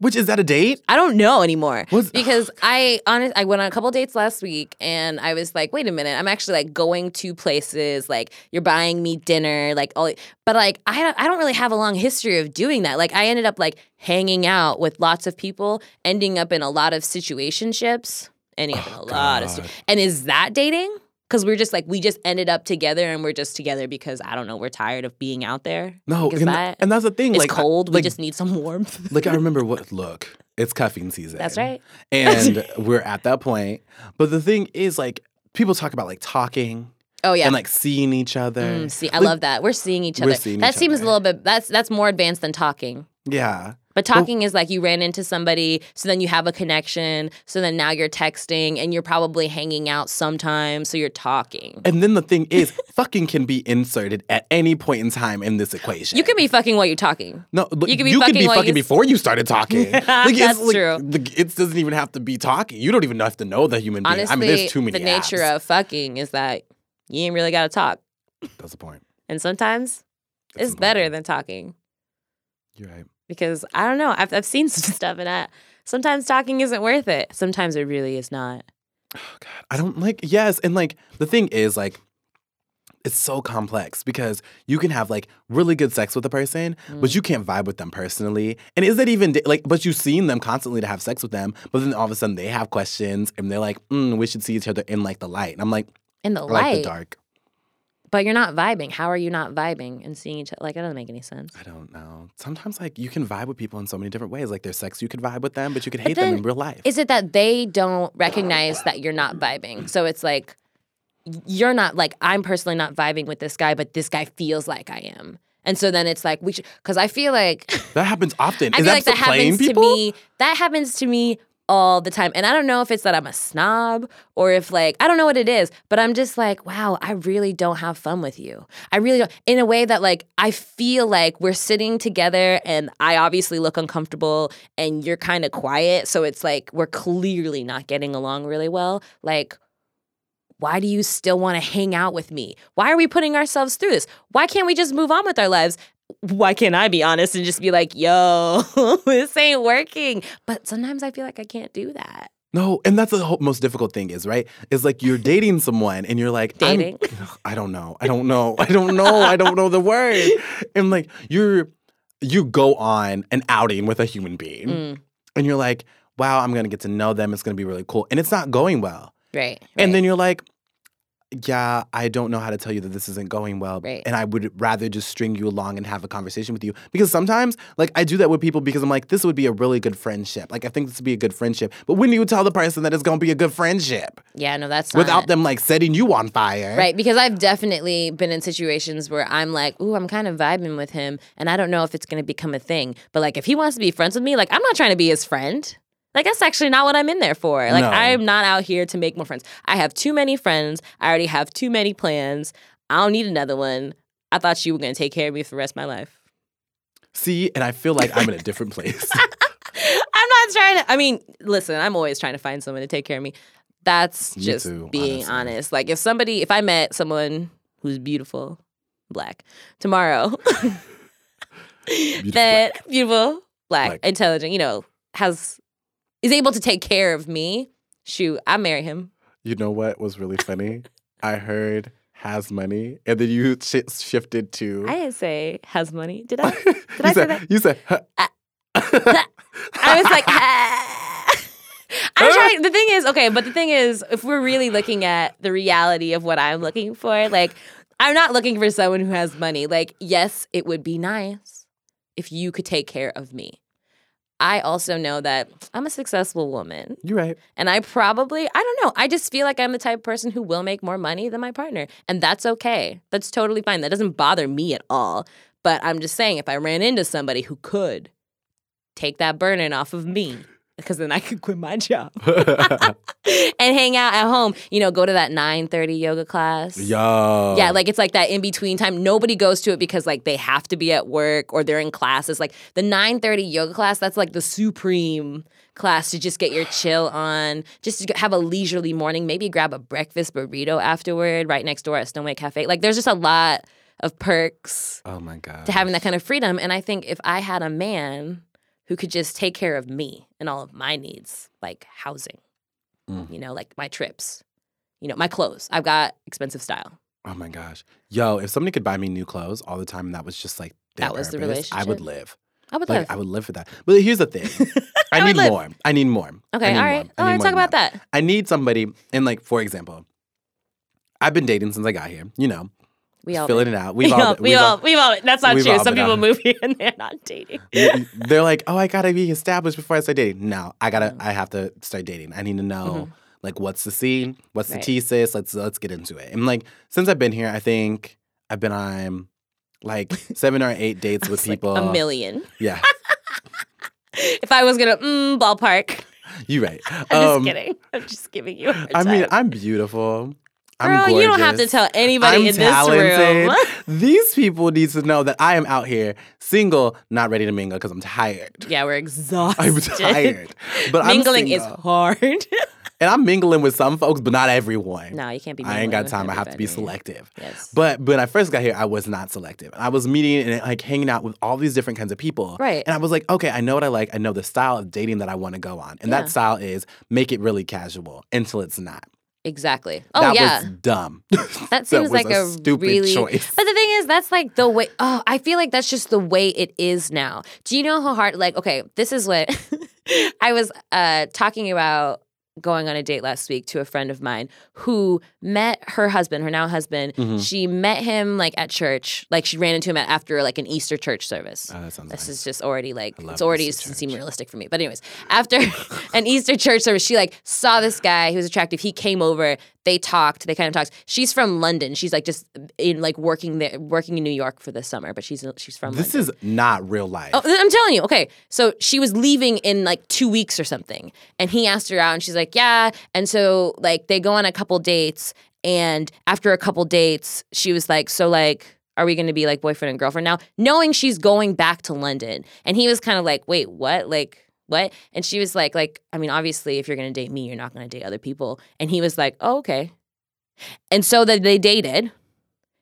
Which is that a date?
I don't know anymore
What's-
because I honest I went on a couple dates last week and I was like, wait a minute, I'm actually like going to places like you're buying me dinner, like all, but like I don't, I don't really have a long history of doing that. Like I ended up like hanging out with lots of people, ending up in a lot of situationships, ending up in a
Oh,
lot of, stu-
God.
and is that dating? Because we're just like we just ended up together and we're just together because I don't know we're tired of being out there.
No,
Like,
and,
that
and that's the thing.
it's
like I-
cold. we just need some warmth.
like I remember what look, it's cuffing season.
That's right.
And we're at that point. But the thing is like people talk about like talking
Oh yeah.
and like seeing each other.
Mm, see, I
Like,
love that. We're seeing each other.
seeing
that
each
seems
other.
a little bit. That's that's more advanced than talking.
Yeah.
But talking is like you ran into somebody, so then you have a connection, so then now you're texting, and you're probably hanging out sometimes, so you're talking.
And then the thing is, fucking can be inserted at any point in time in this equation.
You can be fucking while you're talking.
No,
You
you can
be
be
fucking while
fucking
you-
before you started talking. like,
That's
like,
true.
the- it doesn't even have to be talking. You don't even have to know the human being.
Honestly,
I mean, there's too many.
the nature
apps.
of fucking is that you ain't really got to talk,
That's the point.
and sometimes
That's
it's better than talking
You're right.
Because I don't know. I've I've seen some stuff, and I, sometimes talking isn't worth it. Sometimes it really is not.
Oh God, I don't like. Yes, and like the thing is, like, it's so complex because you can have like really good sex with a person,
Mm.
but you can't vibe with them personally. And is it even like? But you've seen them constantly to have sex with them, but then all of a sudden they have questions and they're like, mm, "We should see each other in like the light." And I'm like,
In the
I
light,
like the dark.
But you're not vibing. How are you not vibing and seeing each other? Like, it doesn't make any sense.
I don't know. Sometimes like you can vibe with people in so many different ways. Like their sex, you could vibe with them, but you could hate them in real life.
Is it that they don't recognize that you're not vibing? So it's like you're not like I'm personally not vibing with this guy, but this guy feels like I am. And so then it's like we should because I feel like
that happens often.
I
Is
feel
that
like that happens
people?
to me. That happens to me all the time. And I don't know if it's that I'm a snob or if like I don't know what it is, but I'm just like, wow, I really don't have fun with you. I really don't in a way that like I feel like we're sitting together and I obviously look uncomfortable and you're kind of quiet, so it's like we're clearly not getting along really well. Like why do you still want to hang out with me? Why are we putting ourselves through this? Why can't we just move on with our lives? Why can't I be honest and just be like, yo, this ain't working? But sometimes I feel like I can't do that.
No, and that's the whole, most difficult thing is right. Is like you're dating someone and you're like I'm-
Dating?
I don't know. I don't know. I don't know. I don't know the word. And like you're you go on an outing with a human being
Mm,
and you're like, wow, I'm gonna get to know them. It's gonna be really cool, and it's not going well.
right,
And
right.
then you're like, yeah, I don't know how to tell you that this isn't going well.
Right.
And I would rather just string you along and have a conversation with you. Because sometimes, like, I do that with people because I'm like, this would be a really good friendship. Like, I think this would be a good friendship. But when do you tell the person that it's going to be a good friendship
yeah, no, that's
without them, like, setting you on fire?
Right, because I've definitely been in situations where I'm like, ooh, I'm kind of vibing with him, and I don't know if it's gonna become a thing. But like, if he wants to be friends with me, like, I'm not trying to be his friend. Like, that's actually not what I'm in there for. Like,
No.
I'm not out here to make more friends. I have too many friends. I already have too many plans. I don't need another one. I thought you were gonna take care of me for the rest of my life.
See, and I feel like I'm in a different place.
I'm not trying to. I mean, listen, I'm always trying to find someone to take care of me. That's
Me
just
too,
being
honestly.
honest. Like if somebody, if I met someone who's beautiful black tomorrow
Beautiful
that beautiful black,
Black.
intelligent you know has is able to take care of me shoot i marry him
You know what was really funny? I heard has money, and then you shi shifted to.
i didn't say has money did i
did
I
you
say
said,
that?
You said. huh.
Uh, I was like. I'm trying. The thing is, okay, but the thing is, if we're really looking at the reality of what I'm looking for, like, I'm not looking for someone who has money. Like, yes, it would be nice if you could take care of me. I also know that I'm a successful woman
You're right.
and I probably, I don't know, I just feel like I'm the type of person who will make more money than my partner. And that's okay. That's totally fine. That doesn't bother me at all. But I'm just saying, if I ran into somebody who could take that burden off of me, because then I could quit my job and hang out at home, you know, go to that 9:30 yoga class.
Yo.
Yeah, like it's like that in between time. Nobody goes to it because like they have to be at work or they're in classes. Like the 9:30 yoga class, that's like the supreme class to just get your chill on, just to have a leisurely morning, maybe grab a breakfast burrito afterward right next door at Stone Way Cafe. Like there's just a lot of perks
Oh my god.
to having that kind of freedom and I think if I had a man who could just take care of me and all of my needs, like housing,
Mm.
you know, like my trips, you know, my clothes. I've got expensive style.
Oh my gosh. Yo, if somebody could buy me new clothes all the time and that was just like their
That was the
purpose, I would
relationship?
live.
I would
Like
live.
I would live for that. But here's the thing. I,
I
need
live.
more. I need more.
Okay,
need
all.
I
All right, talk about that.
I need somebody and like for example, I've been dating since I got here. You know,
We all
filling it out.
We
We've
all,
all,
we all, we've all. That's not true. Some people move here and they're not dating.
they're like, oh, I gotta be established before I start dating. No, I gotta,
Mm.
I have to start dating. I need to know like what's the scene, what's the
Mm-hmm.
Thesis. Let's let's get into it. And like since I've been here, I think I've been on like seven or eight dates with
It's like
people.
a million.
Yeah,
If I was gonna mm, ballpark,
you're right.
I'm
Um,
just kidding. I'm just giving you.
I mean. I'm beautiful. I'm
girl, you don't have to tell anybody
I'm
in
talented.
this room.
These people need to know that I am out here single, not ready to mingle because I'm tired.
yeah, we're exhausted.
I'm tired. But
Mingling is hard.
and I'm mingling with some folks, but not everyone.
no, you can't be. Mingling.
I ain't got time. I have to be selective.
Yes.
But when I first got here, I was not selective. I was meeting and like hanging out with all these different kinds of people.
Right.
And I was like, okay, I know what I like. I know the style of dating that I want to go on. And
Yeah.
that style is make it really casual until it's not.
Exactly. Oh
that
yeah.
was dumb.
That seems
was
like
a
a,
stupid
really.
choice.
But the thing is, that's like the way. Oh, I feel like that's just the way it is now. Do you know how hard? Like, okay, this is what I was uh, talking about going on a date last week to a friend of mine who met her husband, her now husband.
Mhm.
She met him like at church. Like she ran into him after like an Easter church service.
Oh, that sounds
This
nice.
is just already like it's already
Easter
doesn't seem realistic for me. But anyways, after an Easter church service, she like saw this guy who was attractive. He came over. They talked. They kind of talked. She's from London. She's like just in like working there, working in New York for the summer. But she's she's from.
This
London.
is not real life.
Oh, I'm telling you. Okay, so she was leaving in like two weeks or something, and he asked her out, and she's like, "Yeah." And so like they go on a couple dates, and after a couple dates, she was like, "So like." Are we going to be like boyfriend and girlfriend now? Knowing she's going back to London. And he was kind of like, wait, what? Like, what? And she was like, like, I mean, obviously, if you're going to date me, you're not going to date other people. And he was like, oh, okay. And so that they dated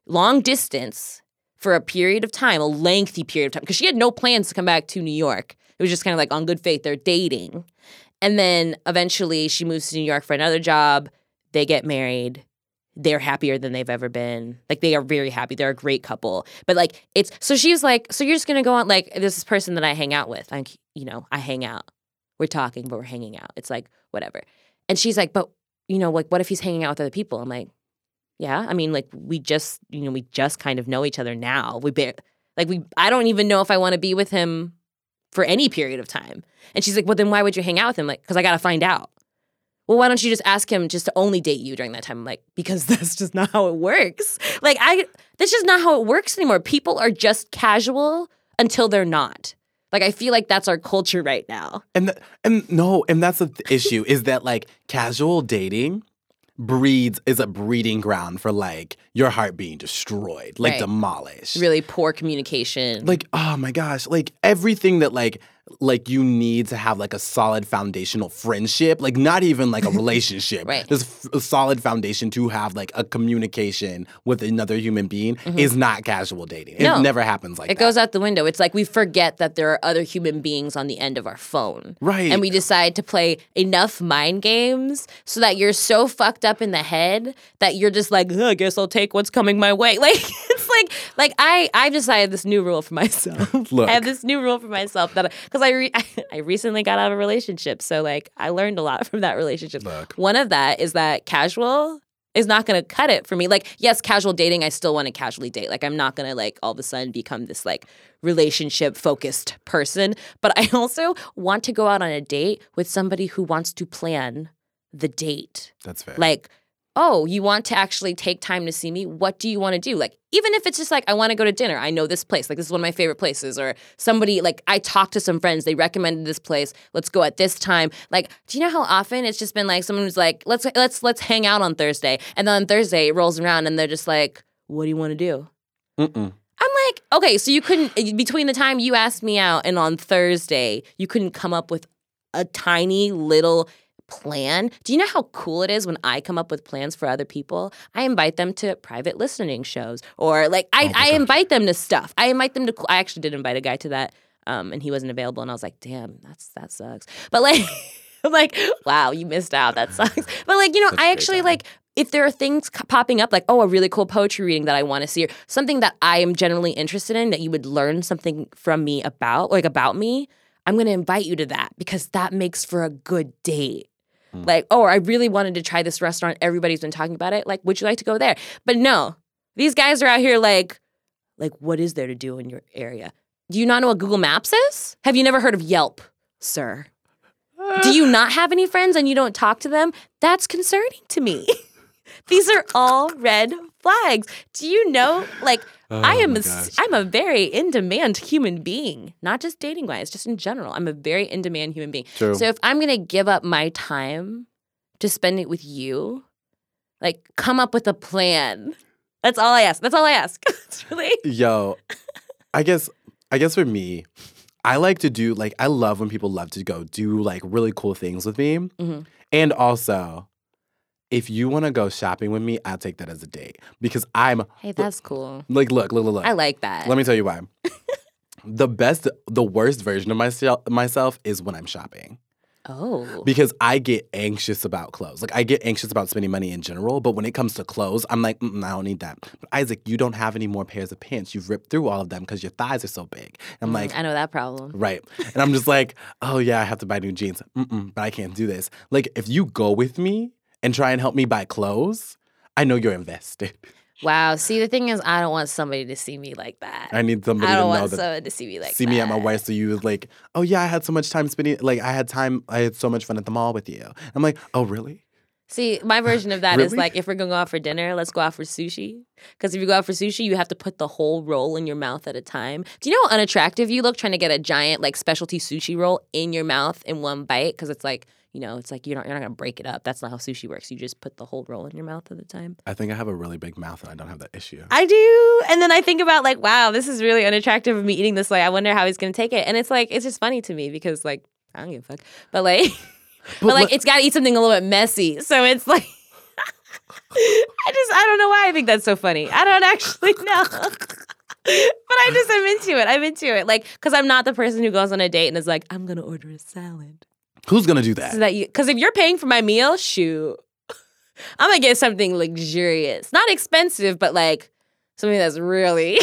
long distance for a period of time, a lengthy period of time, because she had no plans to come back to New York. It was just kind of like on good faith, they're dating. And then eventually she moves to New York for another job. They get married. They're happier than they've ever been. Like they are very happy. They're a great couple. But like it's so she was like, so you're just gonna go on like this person that I hang out with. Like, you know, I hang out. We're talking, but we're hanging out. It's like whatever. And she's like, but you know, like what if he's hanging out with other people? I'm like, yeah. I mean, like we just, you know, we just kind of know each other now. We bear like we I don't even know if I want to be with him for any period of time. And she's like, well, then why would you hang out with him? Like, because I got to find out. Well, why don't you just ask him just to only date you during that time? I'm like, because that's just not how it works. Like, I, that's just not how it works anymore. People are just casual until they're not. Like, I feel like that's our culture right now.
And and no, and that's the th- issue is that like casual dating breeds is a breeding ground for like your heart being destroyed, like
Right.
demolished.
Really poor communication.
Like, oh my gosh, like everything that like like you need to have like a solid foundational friendship, like not even like a relationship.
Right.
There's f- a solid foundation to have like a communication with another human being is not casual dating.
Mm-hmm. No.
It never happens like that.
It
that.
goes out the window. It's like we forget that there are other human beings on the end of our phone.
Right.
And we decide to play enough mind games so that you're so fucked up in the head that you're just like, "Ugh, I guess I'll take what's coming my way. Like it's like like I I've decided this new rule for myself.
Look.
I have this new rule for myself that because I re- I recently got out of a relationship, so like I learned a lot from that relationship.
Look.
One of that is that casual is not going to cut it for me. Like, yes, casual dating, I still want to casually date. Like, I'm not going to like all of a sudden become this like relationship focused person, but I also want to go out on a date with somebody who wants to plan the date.
That's fair.
Like, oh, you want to actually take time to see me? What do you want to do? Like, even if it's just like, I want to go to dinner, I know this place, like, this is one of my favorite places, or somebody, like, I talked to some friends, they recommended this place, let's go at this time. Like, do you know how often it's just been like someone who's like, let's, let's, let's hang out on Thursday. And then on Thursday, it rolls around and they're just like, what do you want to do?
Mm-mm.
I'm like, okay, so you couldn't, eh, between the time you asked me out and on Thursday, you couldn't come up with a tiny little plan. Do you know how cool it is when I come up with plans for other people? I invite them to private listening shows or like I,
Oh
I
gosh.
invite them to stuff. I invite them to, I actually did invite a guy to that um, and he wasn't available and I was like, damn, that's, that sucks. But like, I'm like, wow, you missed out. That sucks. But like, you know, I actually
time.
like, if there are things c- popping up like oh a really cool poetry reading that i want to see or something that i am generally interested in that you would learn something from me about like about me i'm going to invite you to that because that makes for a good date
Hmm.
like oh i really wanted to try this restaurant. Everybody's been talking about it. Like would you like to go there? But no these guys are out here like like what is there to do in your area? Do you not know what google maps is? Have you never heard of yelp sir? Do you not have any friends and you don't talk to them? That's concerning to me. These are all red flags. Do you know, like, I
Oh
am
my
a. I'm a very in demand human being, not just dating wise, just in general. I'm a very in demand human being.
True.
So if I'm gonna give up my time to spend it with you, like, come up with a plan. That's all I ask. That's all I ask. really
Yo, I guess I guess for me, I like to do like I love when people love to go do like really cool things with me.
Mhm.
And also, if you want to go shopping with me, I'll take that as a date because I'm
hey, that's cool.
like, look, look, look, look.
I like that.
Let me tell you why. the best, the worst version of myself myself is when I'm shopping
oh,
because I get anxious about clothes. Like I get anxious about spending money in general, but when it comes to clothes, I'm like, I don't need that. But Isaac, you don't have any more pairs of pants. You've ripped through all of them because your thighs are so big. I'm
Mm,
like,
I know that problem.
right, and I'm just like, oh yeah, I have to buy new jeans. Mm-mm, but I can't do this. Like if you go with me and try and help me buy clothes, I know you're invested.
Wow. See, the thing is, I don't want somebody to see me like that.
I need somebody
I
to
don't
know
want
that.
someone to see me like that.
see me at my
that.
worst. So you was like, oh yeah, I had so much time spending. Like I had time. I had so much fun at the mall with you. I'm like, oh really?
See, my version of that is
Really?
like if we're gonna go out for dinner, let's go out for sushi. Because if you go out for sushi, you have to put the whole roll in your mouth at a time. Do you know how unattractive you look trying to get a giant like specialty sushi roll in your mouth in one bite? Because it's like you know, it's like you're not you're not gonna break it up. That's not how sushi works. You just put the whole roll in your mouth at a time.
I think I have a really big mouth and I don't have that issue.
I do, and then I think about like, wow, this is really unattractive of me eating this way. I wonder how he's gonna take it, and it's like it's just funny to me because like I don't give a fuck, but like. But, like
look-
it's got to eat something a little bit messy. So it's like I just I don't know why I think that's so funny. I don't actually know. but I just I'm into it. I'm into it. Like cuz I'm not the person who goes on a date and is like I'm going to order a salad.
Who's gonna do that?
So that you cuz if you're paying for my meal, shoot. I'm to get something luxurious. Not expensive, but like something that's really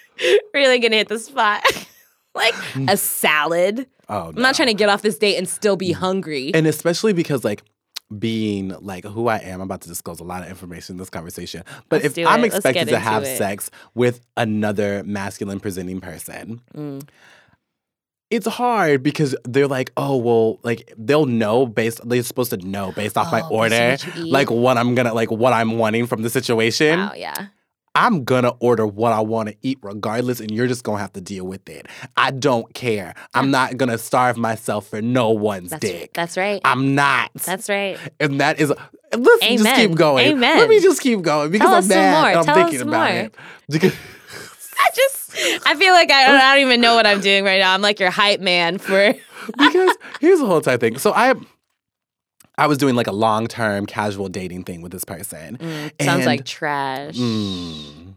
really to hit the spot. like a salad.
oh,
I'm not trying to get off this date and still be hungry.
And especially because like being like who I am, I'm about to disclose a lot of information in this conversation. But
Let's
if I'm. Expected to have
it.
sex with another masculine presenting person,
Mm.
It's hard because they're like, oh well, like they'll know based they're supposed to know based off my
Oh, on
order,
what
like what I'm gonna like what I'm wanting from the situation.
Wow, yeah.
I'm gonna order what I want to eat regardless, and you're just gonna have to deal with it. I don't care. I'm not gonna starve myself for no one's
That's
dick.
that's right.
I'm not.
That's right.
and that is. Let's just keep going.
Amen.
Let me just keep going because
Tell
I'm
us some
mad. I'm
Tell
thinking about
more.
it. Because
I just I feel like I don't, I don't even know what I'm doing right now. I'm like your hype man for.
because here's the whole entire thing. So I I was doing like a long term casual dating thing with this person.
Sounds like trash.
Mm.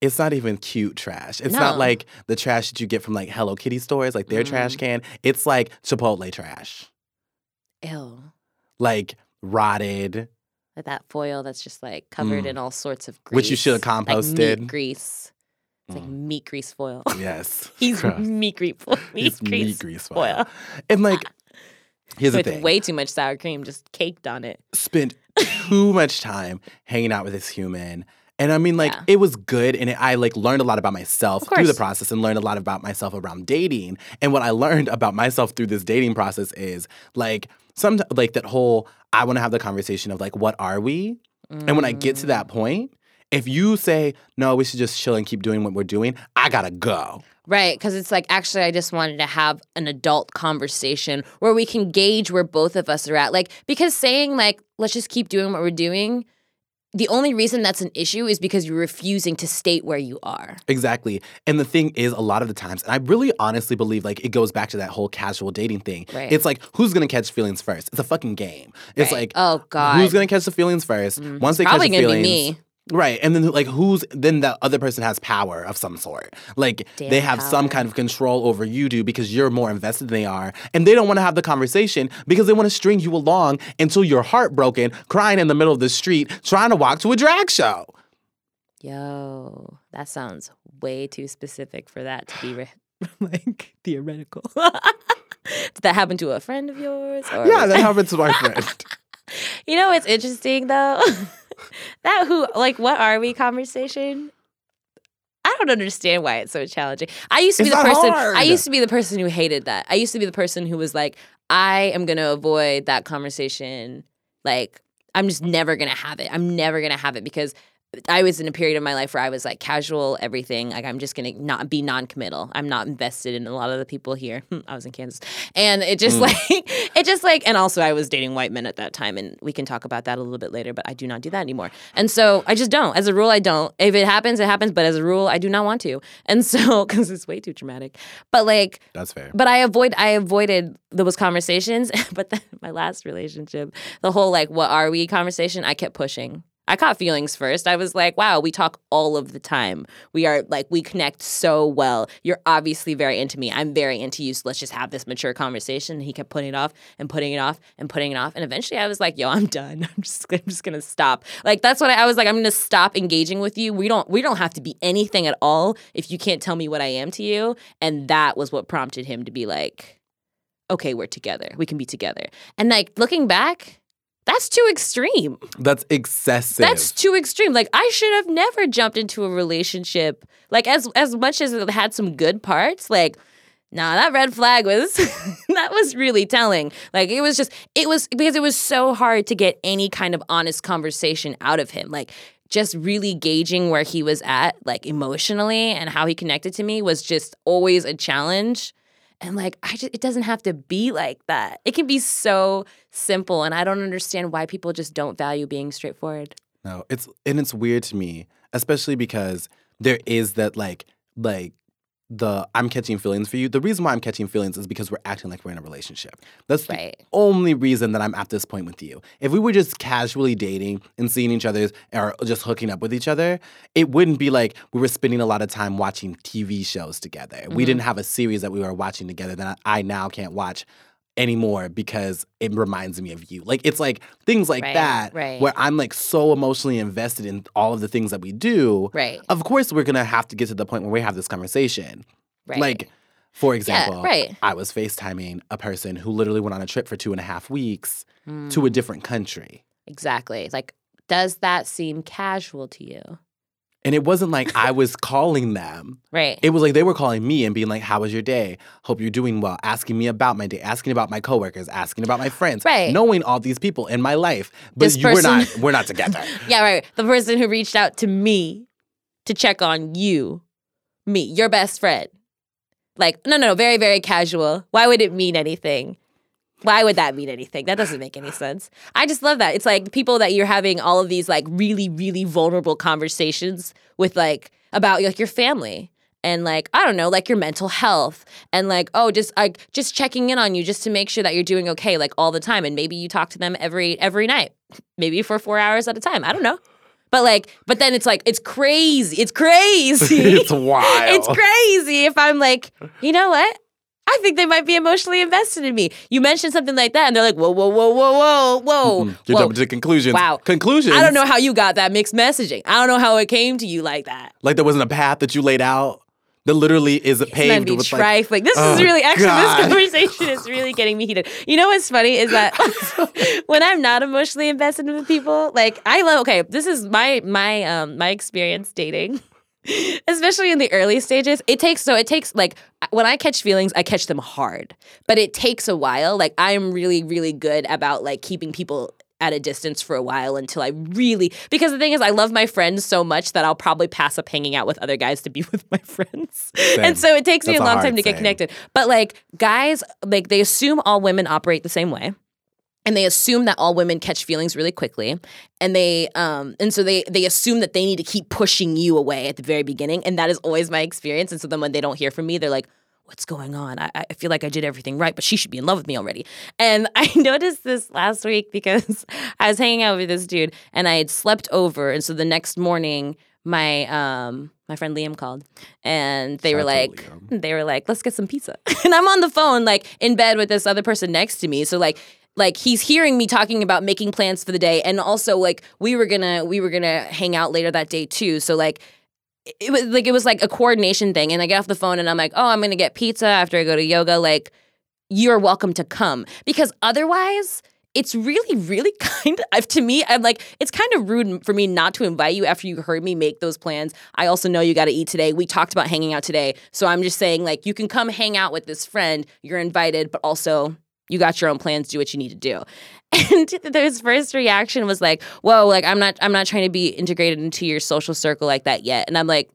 It's not even cute trash. It's not like the trash that you get from like Hello Kitty stores, like their trash
Mm.
can. It's like Chipotle trash.
Ew.
Like rotted,
Like that foil that's just like covered
Mm.
in all sorts of grease.
which you should have
Like
composted.
meat grease. It's like
Mm.
meat grease foil.
yes.
He's meat grease foil. Meat
It's
grease
meat grease foil.
foil.
And like, here's the thing.
way too much sour cream just caked on it.
spent too much time hanging out with this human. And I mean, like,
Yeah.
it was good. And it, I like learned a lot about myself through the process and learned a lot about myself around dating. And what I learned about myself through this dating process is like, some like that whole, I want to have the conversation of like, what are we? And when I get to
Mm.
that point, if you say, no, we should just chill and keep doing what we're doing, I gotta go.
Right, because it's like actually, I just wanted to have an adult conversation where we can gauge where both of us are at. Like, because saying like let's just keep doing what we're doing, the only reason that's an issue is because you're refusing to state where you are.
Exactly. And the thing is, a lot of the times, and I really honestly believe like it goes back to that whole casual dating thing.
Right.
It's like, who's gonna catch feelings first? It's a fucking game. It's
Right.
like,
oh god,
who's gonna catch the feelings 1st
Mm,
Once they
probably
catch the
gonna be me.
Right. And then like who's then that other person has power of some sort. Like they
Damn
have some kind of control over you do because you're more invested than they are. And they don't want to have the conversation because they want to string you along until you're heartbroken, crying in the middle of the street, trying to walk to a drag show.
Yo, that sounds way too specific for that to be re- like theoretical. Did that happen to a friend of yours? Or
Yeah, that happened to my friend.
You know it's interesting though? that who like what are we conversation? I don't understand why it's so challenging. I used to be
It's
the person
hard.
I used to be the person who hated that. I used to be the person who was like, I am gonna avoid that conversation. Like, I'm just never gonna have it. I'm never gonna have it because I was in a period of my life where I was like casual, everything. Like I'm just gonna not be non-committal. I'm not invested in a lot of the people here. I was in Kansas, and it just
Mm.
like it just like, and also I was dating white men at that time, and we can talk about that a little bit later. But I do not do that anymore, and so I just don't. As a rule, I don't. If it happens, it happens. But as a rule, I do not want to, and so because it's way too traumatic. But like,
That's fair.
but I avoid I avoided those conversations. but then my last relationship, the whole like what are we conversation, I kept pushing. I caught feelings first. I was like, wow, we talk all of the time. We are like we connect so well. You're obviously very into me. I'm very into you. So let's just have this mature conversation. And he kept putting it off and putting it off and putting it off. And eventually I was like, yo, I'm done. I'm just I'm just gonna stop. Like that's what I, I was like, I'm gonna stop engaging with you. We don't we don't have to be anything at all if you can't tell me what I am to you. And that was what prompted him to be like, okay, we're together. We can be together. And like looking back, that's too extreme.
That's excessive.
That's too extreme. Like I should have never jumped into a relationship. Like as as much as it had some good parts, like nah, that red flag was that was really telling. Like it was just it was because it was so hard to get any kind of honest conversation out of him. Like just really gauging where he was at, like emotionally and how he connected to me was just always a challenge. And like I just it doesn't have to be like that. It can be so simple and I don't understand why people just don't value being straightforward.
No, it's and it's weird to me, especially because there is that like like the I'm catching feelings for you. The reason why I'm catching feelings is because we're acting like we're in a relationship. That's the only reason that I'm at this point with you. If we were just casually dating and seeing each other or just hooking up with each other, it wouldn't be like we were spending a lot of time watching TV shows together. We
Mhm.
didn't have a series that we were watching together that I now can't watch anymore because it reminds me of you. Like it's like things like
Right,
that
right.
where I'm like so emotionally invested in all of the things that we do.
Right.
Of course we're going to have to get to the point where we have this conversation.
Right.
Like for example,
right.
I was FaceTiming a person who literally went on a trip for two and a half weeks
Mm,
to a different country.
exactly. Like, does that seem casual to you?
And it wasn't like I was calling them.
Right.
It was like they were calling me and being like, How was your day? Hope you're doing well. Asking me about my day, asking about my coworkers, asking about my friends.
Right.
Knowing all these people in my life. But
This
you, we're not we're not together.
yeah, right. The person who reached out to me to check on you, me, your best friend. Like, no, no, no, very, very casual. Why would it mean anything? Why would that mean anything? That doesn't make any sense. I just love that. It's like people that you're having all of these like really, really vulnerable conversations with like about like your family and like I don't know, like your mental health and like oh just like just checking in on you just to make sure that you're doing okay like all the time and maybe you talk to them every every night. Maybe for 4 hours at a time. I don't know. But like but then it's like it's crazy. It's crazy.
it's wild.
it's crazy if I'm like, you know what? I think they might be emotionally invested in me. You mentioned something like that, and they're like, whoa, whoa, whoa, whoa, whoa, whoa.
You're
whoa.
jumping to conclusions.
Wow.
Conclusions.
I don't know how you got that mixed messaging. I don't know how it came to you like that.
Like there wasn't a path that you laid out that literally is
Might
paved
be
with like.
trifling. this
Oh,
is really actually
God.
this conversation is really getting me heated. You know what's funny is that when I'm not emotionally invested with people, like I love. Okay, this is my my um my experience dating. Especially in the early stages, it takes so it takes like when I catch feelings, I catch them hard, but it takes a while. Like I am really, really good about like keeping people at a distance for a while until I really because the thing is I love my friends so much that I'll probably pass up hanging out with other guys to be with my friends. And so it takes me
That's
a
a
long time to get connected. But like guys, like they assume all women operate the same way. And they assume that all women catch feelings really quickly. And they um and so they they assume that they need to keep pushing you away at the very beginning. And that is always my experience. And so then when they don't hear from me, they're like, what's going on? I, I feel like I did everything right, but she should be in love with me already. And I noticed this last week because I was hanging out with this dude and I had slept over. And so the next morning, my um my friend Liam called and they were
Shout out to
like
Liam.
they were like, let's get some pizza. and I'm on the phone, like in bed with this other person next to me. So like like he's hearing me talking about making plans for the day and also like we were gonna we were gonna hang out later that day too. So like it was like it was like a coordination thing and i get off the phone and i'm like oh i'm gonna get pizza after i go to yoga like you're welcome to come. Because otherwise it's really really kind of to me i'm like it's kind of rude for me not to invite you after you heard me make those plans. I also know you got to eat today. We talked about hanging out today. So i'm just saying like you can come hang out with this friend. You're invited but also you got your own plans do what you need to do. And his first reaction was like whoa like i'm not i'm not trying to be integrated into your social circle like that yet. And i'm like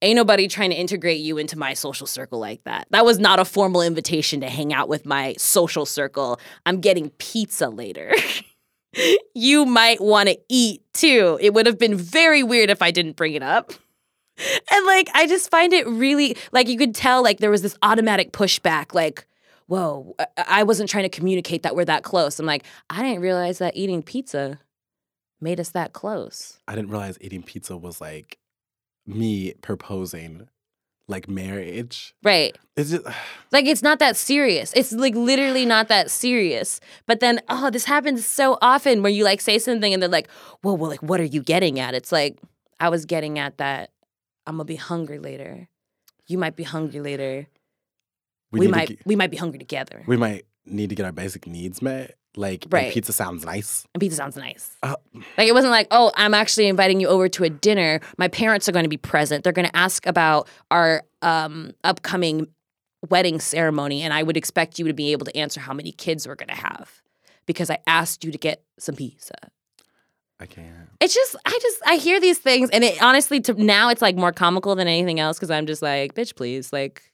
ain't nobody trying to integrate you into my social circle like that. That was not a formal invitation to hang out with my social circle. I'm getting pizza later. You might want to eat too. It would have been very weird if i didn't bring it up. And like i just find it really like you could tell like there was this automatic pushback like whoa, I- wasn't trying to communicate that we're that close. I'm like, I didn't realize that eating pizza made us that close.
I didn't realize eating pizza was like me proposing like marriage.
Right.
It's just
Like it's not that serious. It's like literally not that serious. But then, oh, this happens so often where you like say something and they're like, whoa, well, like, what are you getting at? It's like, I was getting at that I'm gonna be hungry later. You might be hungry later. We,
to
might
get-
we might be hungry together.
we might need to get our basic needs met. Like
Right.
pizza sounds nice.
And pizza sounds nice.
Uh,
Like it wasn't like, oh, I'm actually inviting you over to a dinner. My parents are going to be present. They're going to ask about our um, upcoming wedding ceremony, and I would expect you to be able to answer how many kids we're going to have because I asked you to get some pizza.
I can't.
It's just, I just, I hear these things, and it honestly, to now, it's like more comical than anything else because I'm just like, bitch, please, like,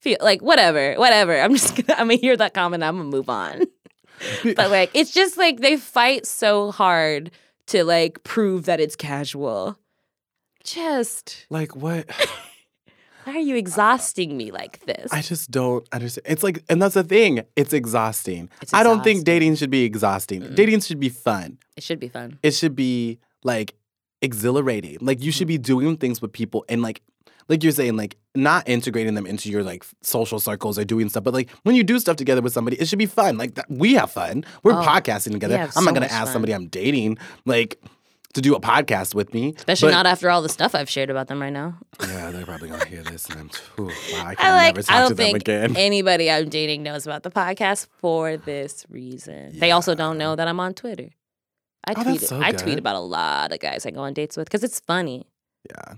feel like whatever, whatever. I'm just gonna, I'm gonna hear that comment. I'm gonna move on. but like it's just like they fight so hard to like prove that it's casual. Just
Like what?
why are you exhausting me like this?
I just don't understand. It's like, and that's the thing. It's exhausting.
It's
I don't think dating should be exhausting. Dating should be fun.
it should be fun.
It should be like exhilarating. Like you should mm-hmm. be doing things with people and like, like you're saying, like not integrating them into your like social circles or doing stuff, but like when you do stuff together with somebody, it should be fun. Like that, we have fun. We're
Oh,
podcasting together. I'm not gonna ask
fun.
somebody I'm dating like to do a podcast with me.
Especially
But-
not after all the stuff I've shared about them right now.
Yeah, they're probably gonna hear this and I'm, ooh, wow, I
I
can
like
never talk
I don't
them
think
again.
anybody I'm dating knows about the podcast for this reason. They also don't know that I'm on Twitter. I
Oh,
tweet
so
I tweet about a lot of guys I go on dates with because it's funny.
Yeah.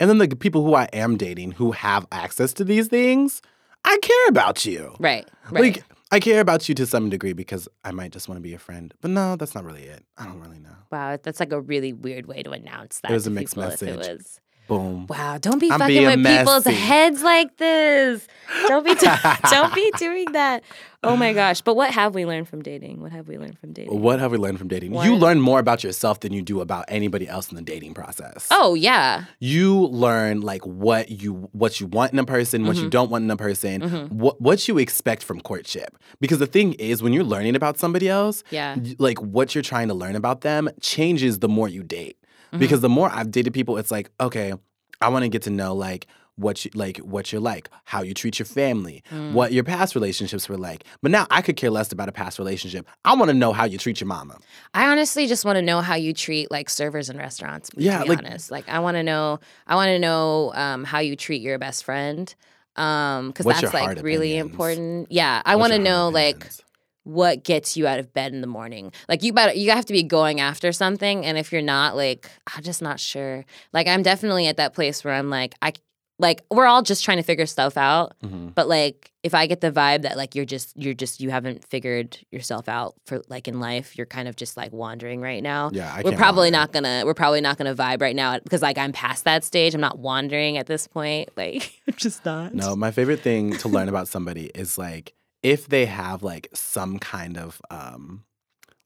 And then the people who I am dating who have access to these things, I care about you.
Right. Right.
Like, I care about you to some degree because I might just want to be a friend. But no, that's not really it. I don't really know.
wow, that's like a really weird way to announce that.
It
was
a mixed
if it
message.
was
Boom.
Wow, don't be
I'm
fucking with people's heads like this. Don't be don't be doing that. Oh my gosh. But what have we learned from dating? What have we learned from dating?
What have we learned from dating? You learn more about yourself than you do about anybody else in the dating process.
Oh yeah.
You learn like what you what you want in a person, what
Mm-hmm.
you don't want in a person, what what you expect from courtship. Because the thing is, when you're learning about somebody else,
Yeah.
like what you're trying to learn about them changes the more you date.
Mm-hmm.
Because the more I've dated people, it's like, okay, I want to get to know like what you like what you're like, how you treat your family,
Mm.
what your past relationships were like. But now I could care less about a past relationship. I want to know how you treat your mama.
I honestly just want to know how you treat like servers in restaurants.
Yeah,
to be
like-
honest, like I want to know. I want to know um, how you treat your best friend, um, because
What's
that's like really
opinions?
important. Yeah, I want to know like
opinions?
What gets you out of bed in the morning. Like you better you have to be going after something, and if you're not, like I'm just not sure. Like I'm definitely at that place where I'm like I. Like we're all just trying to figure stuff out,
Mhm.
but like if I get the vibe that like you're just you're just you haven't figured yourself out for like in life, you're kind of just like wandering right now
Yeah, I
we're probably not gonna we're probably not gonna vibe right now because like I'm past that stage. I'm not wandering at this point. Like I'm just not.
No, my favorite thing to learn about somebody is like if they have like some kind of um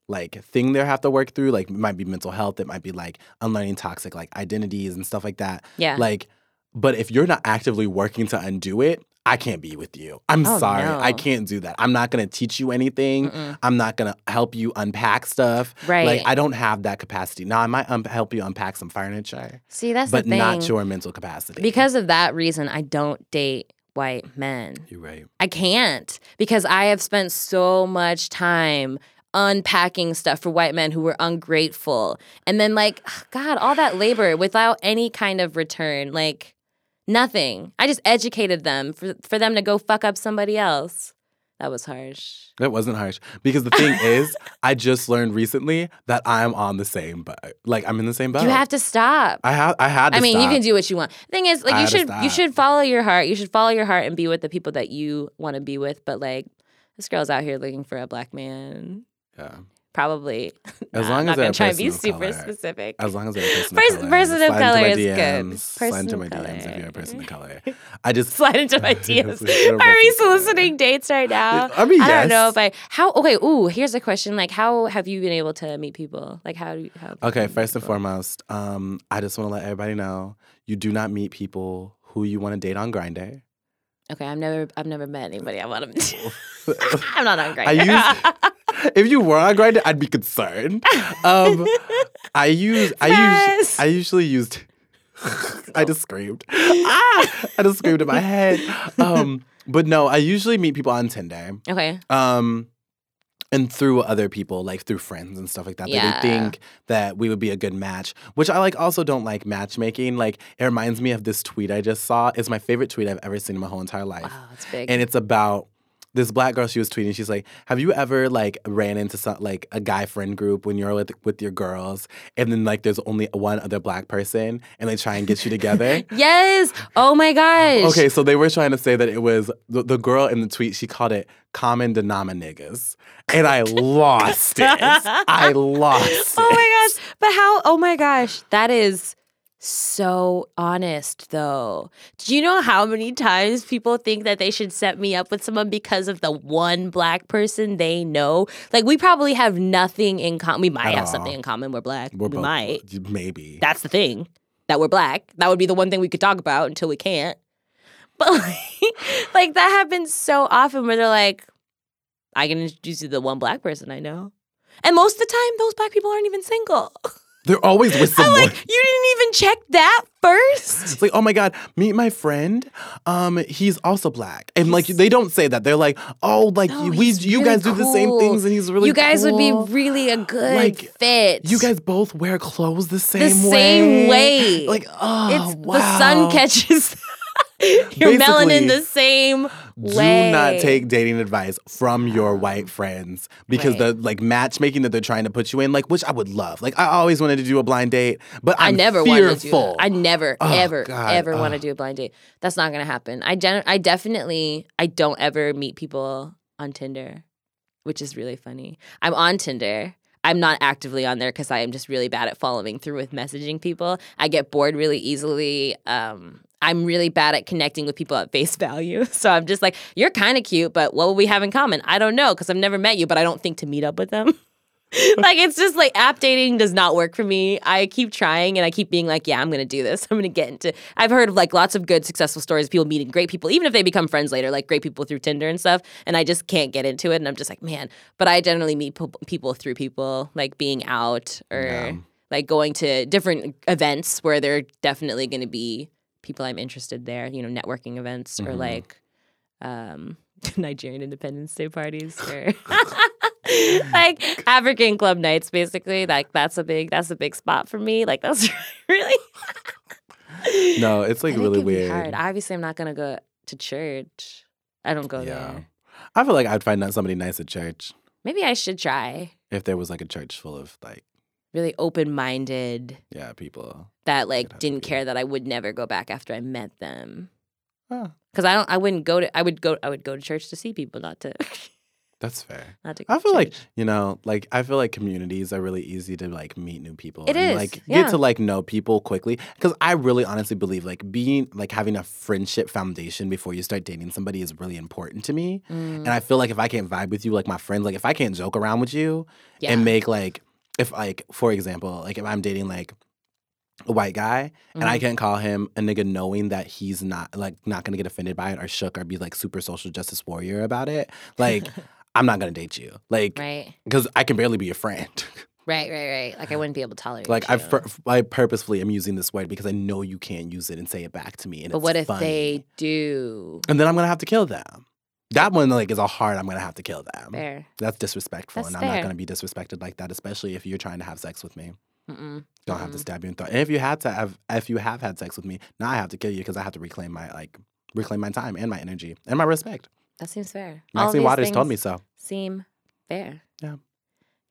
like thing they have to work through, like it might be mental health, it might be like unlearning toxic like identities and stuff like that.
Yeah.
Like, but if you're not actively working to undo it, I can't be with you. I'm
Oh,
sorry. I can't do that. I'm not gonna teach you anything.
Mm-mm.
I'm not gonna help you unpack stuff.
Right.
Like I don't have that capacity. Now I might um, help you unpack some furniture,
See, that's
but
the thing.
not your mental capacity.
because of that reason, I don't date white men.
you're right.
I can't because I have spent so much time unpacking stuff for white men who were ungrateful. And then like god, all that labor without any kind of return, like nothing. I just educated them for for them to go fuck up somebody else. That was harsh.
That wasn't harsh because the thing is, I just learned recently that I'm on the same boat. Like I'm in the same boat.
You have to stop.
I have. I had. To
I mean, you can do what you want. Thing is, like
I
you should you should follow your heart. You should follow your heart and be with the people that you want to be with. But like, this girl's out here looking for a black man.
Yeah.
Probably.
As
Nah,
long
I'm
as
not
they're
gonna
a
try and
person
be super
color.
specific.
As long as they're a person
Pers-
of color.
person of color is
DMs.
good.
Slide into my DMs if you're a person of color. I just.
Slide into my DMs.
You're
we
person color.
soliciting dates right now?
I mean, yes.
I don't know if I how okay. Ooh, here's a question. Like, how have you been able to meet people? Like, how do you, how?
Okay, first and foremost, um, I just want to let everybody know you do not meet people who you want to date on Grindr.
Okay, I've never I've never met anybody I want to. I'm not on Grindr.
I use if you were on Grindr, I'd be concerned. Um, I use I use I usually used. I just screamed. ah! I just screamed in my head. Um, but no, I usually meet people on Tinder.
okay.
Um, and through other people, like through friends and stuff like that,
Yeah.
that they think that we would be a good match. Which I like. Also, don't like matchmaking. Like it reminds me of this tweet I just saw. It's my favorite tweet I've ever seen in my whole entire life
Wow, that's big.
and it's about this black girl she was tweeting she's like have you ever like ran into some like a guy friend group when you're with with your girls and then like there's only one other black person and they try and get you together
yes. Oh my gosh.
okay so they were trying to say that it was the, the girl in the tweet she called it common denominators and i lost it i lost
Oh
it
my gosh. But how? Oh my gosh. That is so honest, though. Do you know how many times people think that they should set me up with someone because of the one black person they know? Like, we probably have nothing in common. We might
At
have
all.
something in common. We're black.
we're
we
both
might.
maybe
That's the thing. That we're black. That would be the one thing we could talk about until we can't. But like, like that happens so often where they're like, I can introduce you to the one black person I know. And most of the time, those black people aren't even single.
they're always with
I'm like, you didn't even check that first.
It's like, oh my God, meet my friend. Um, he's also black. And like they don't say that. They're like, oh, like
No,
we you
really
guys do the same things and he's really
you guys would be really a good
Like,
fit.
You guys both wear clothes the same
the
way.
same way.
Like, oh,
it's
wow.
the sun catches your melanin
Basically,
the same
Do not take dating advice from your white friends because
Right.
the like matchmaking that they're trying to put you in, like, which I would love. Like, I always wanted to do a blind date, but
I
I'm
never
fearful.
wanted to do. I never,
Oh,
ever,
God,
ever want to do a blind date. That's not gonna happen. I gen- I definitely, I don't ever meet people on Tinder, which is really funny. I'm on Tinder. I'm not actively on there because I am just really bad at following through with messaging people. I get bored really easily. Um, I'm really bad at connecting with people at face value. So I'm just like, you're kind of cute, but what will we have in common? I don't know because I've never met you, but I don't think to meet up with them. like it's just like app dating does not work for me. I keep trying and I keep being like, yeah, I'm gonna do this. I'm gonna get into. I've heard of like lots of good successful stories of people meeting great people, even if they become friends later, like great people through Tinder and stuff. And I just can't get into it. And I'm just like, man. But I generally meet po- people through people, like being out or
Yeah.
like going to different events where they're definitely gonna be people I'm interested there. You know, networking events or
Mhm.
like um, Nigerian Independence Day parties or. like African club nights, basically. Like that's a big that's a big spot for me. Like that's really
No, it's like really
be
weird.
Hard. Obviously, I'm not gonna go to church. I don't go
Yeah.
there.
I feel like I'd find out somebody nice at church
Maybe I should try.
if there was like a church full of like
Really open minded.
yeah people.
That like didn't care that I would never go back after I met them.
Oh,
Because I don't. I wouldn't go to. I would go. I would go to church to see people, not to.
that's fair.
not to. Go
I feel like you know, like I feel like communities are really easy to like meet new people.
It
and,
is,
like
yeah.
get to like know people quickly. Because I really honestly believe like being like having a friendship foundation before you start dating somebody is really important to me.
Mm,
And I feel like if I can't vibe with you like my friends, like if I can't joke around with you
yeah.
and make like if like for example, like if I'm dating like a white guy and I
Mhm.
can't call him a nigga knowing that he's not like not gonna get offended by it or shook or be like super social justice warrior about it, like I'm not gonna date you. Like
right.
because I can barely be a friend.
Right. Right. Right. Like I wouldn't be able to tolerate.
like I,
you.
fur- I purposefully am using this word because I know you can't use it and say it back to me. And
But what if
funny.
they do?
And then I'm gonna have to kill them. That one like is a hard. I'm gonna have to kill them.
Fair.
That's disrespectful,
That's
and I'm not gonna be disrespected like that, especially if you're trying to have sex with me.
Mm-mm.
Don't have to stab you in the throat. And if you had to have, if you have had sex with me, now I have to kill you because I have to reclaim my like reclaim my time and my energy and my respect.
That seems fair.
Maxine Waters told me so.
Seem fair.
Yeah.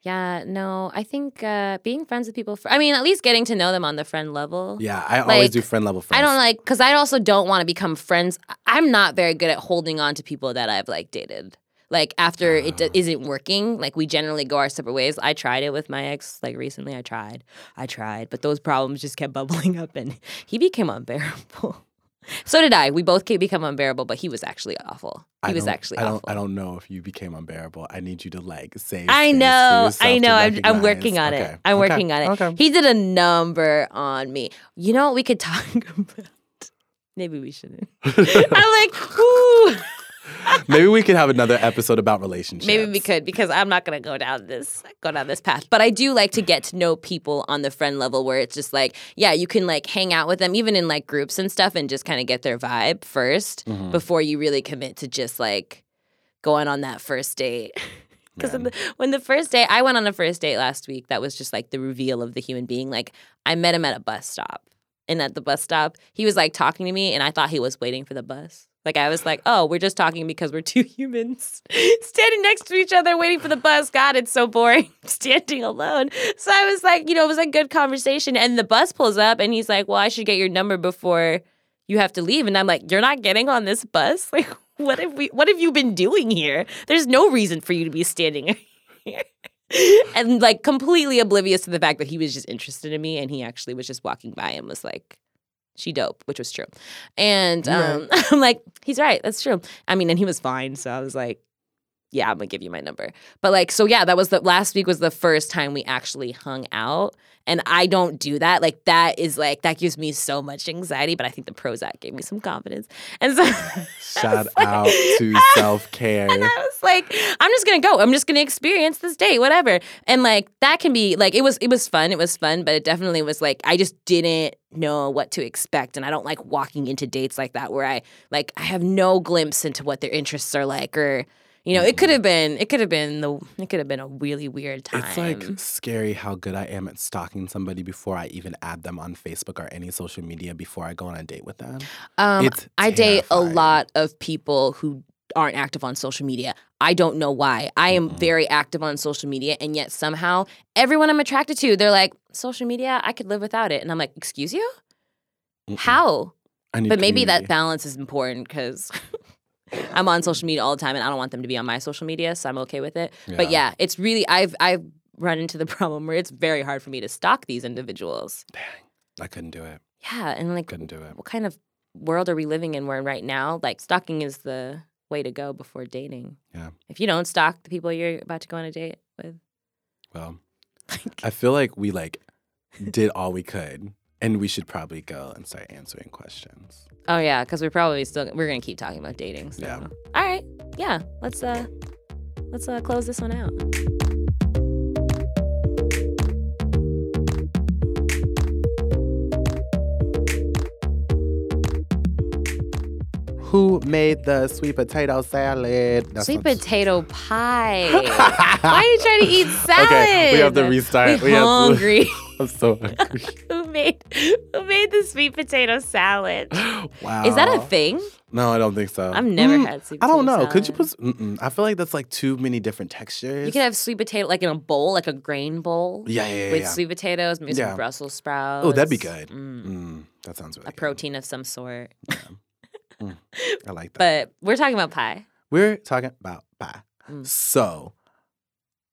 Yeah. No, I think uh, being friends with people. For, I mean, at least getting to know them on the friend level.
Yeah, I always do friend level friends.
I don't like because I also don't want to become friends. I'm not very good at holding on to people that I've like dated. Like after it d-
Ah.
isn't working, like we generally go our separate ways. I tried it with my ex, like recently. I tried, I tried, but those problems just kept bubbling up, and he became unbearable. So did I. We both become unbearable, but he was actually awful. He
I
was actually
I don't.
awful.
I don't know if you became unbearable. I need you to like say.
I know, I know. I'm, I'm working on it. I'm working on it.
Okay.
He did a number on me. You know what we could talk about? Maybe we shouldn't. I'm like, whoo.
Maybe we could have another episode about relationships.
Maybe we could because I'm not gonna go down this go down this path. But I do like to get to know people on the friend level where it's just like, yeah, you can like hang out with them even in like groups and stuff and just kind of get their vibe 1st
Mhm.
before you really commit to just like going on that first date. Because
Man.
when the first day, I went on a first date last week, that was just like the reveal of the human being. Like I met him at a bus stop, and at the bus stop, he was like talking to me, and I thought he was waiting for the bus. Like I was like, oh, we're just talking because we're two humans standing next to each other waiting for the bus. God, it's so boring standing alone. So I was like, you know, it was a good conversation. And the bus pulls up, and he's like, well, I should get your number before you have to leave. And I'm like, you're not getting on this bus. Like, what have we? What have you been doing here? There's no reason for you to be standing here. and like completely oblivious to the fact that he was just interested in me, and he actually was just walking by and was like, "She dope," which was true. And um, I'm like, he's right. That's true. I mean, and he was fine. So I was like, yeah, I'm gonna give you my number. But like, so yeah, that was the last week was the first time we actually hung out. And I don't do that. Like that is like that gives me so much anxiety. But I think the Prozac gave me some confidence. And so
Shout out to self care.
and I was like, I'm just gonna go. I'm just gonna experience this date, whatever. And like that can be like it was it was fun. It was fun, but it definitely was like I just didn't know what to expect. And I don't like walking into dates like that where I like I have no glimpse into what their interests are like or you know, it could have been it could have been the it could have been a really weird time.
It's like scary how good I am at stalking somebody before I even add them on Facebook or any social media before I go on a date with them.
Um, I date a lot of people who aren't active on social media. I don't know why. I am
Mm-mm.
very active on social media, and yet somehow everyone I'm attracted to, they're like, social media, I could live without it. And I'm like, excuse you?
Mm-mm.
How? But maybe that balance is important because I'm on social media all the time and I don't want them to be on my social media, so I'm okay with it. But yeah, it's really I've I've run into the problem where it's very hard for me to stalk these individuals.
Dang, I couldn't do it.
Yeah, and like
Couldn't do it.
what kind of world are we living in where right now like stalking is the way to go before dating?
Yeah.
If you don't stalk the people you're about to go on a date with,
Well, I feel like we like did all we could, and we should probably go and start answering questions.
Oh yeah, because we're probably still we're gonna keep talking about dating. So.
Yeah.
All right. Yeah. Let's uh let's uh close this one out.
Who made the sweet potato salad? That's
Sweet potato pie. Why are you trying to eat salad?
Okay, we have to restart.
We
We have to- So hungry.
who made who made the sweet potato salad?
wow.
Is that a thing?
No, I don't think so.
I've never
Mm,
had sweet potato.
I
potato
don't know. Could you
salad.
put? Mm-mm. I feel like that's like too many different textures.
You could have sweet potato like in a bowl, like a grain bowl.
Yeah, yeah, yeah,
With
yeah.
sweet potatoes, maybe
Yeah.
some Brussels sprouts.
Oh, that'd be good.
Mm,
Mm, that sounds really
a
good.
protein of some sort.
I like that.
But we're talking about pie.
We're talking about pie.
Mm.
So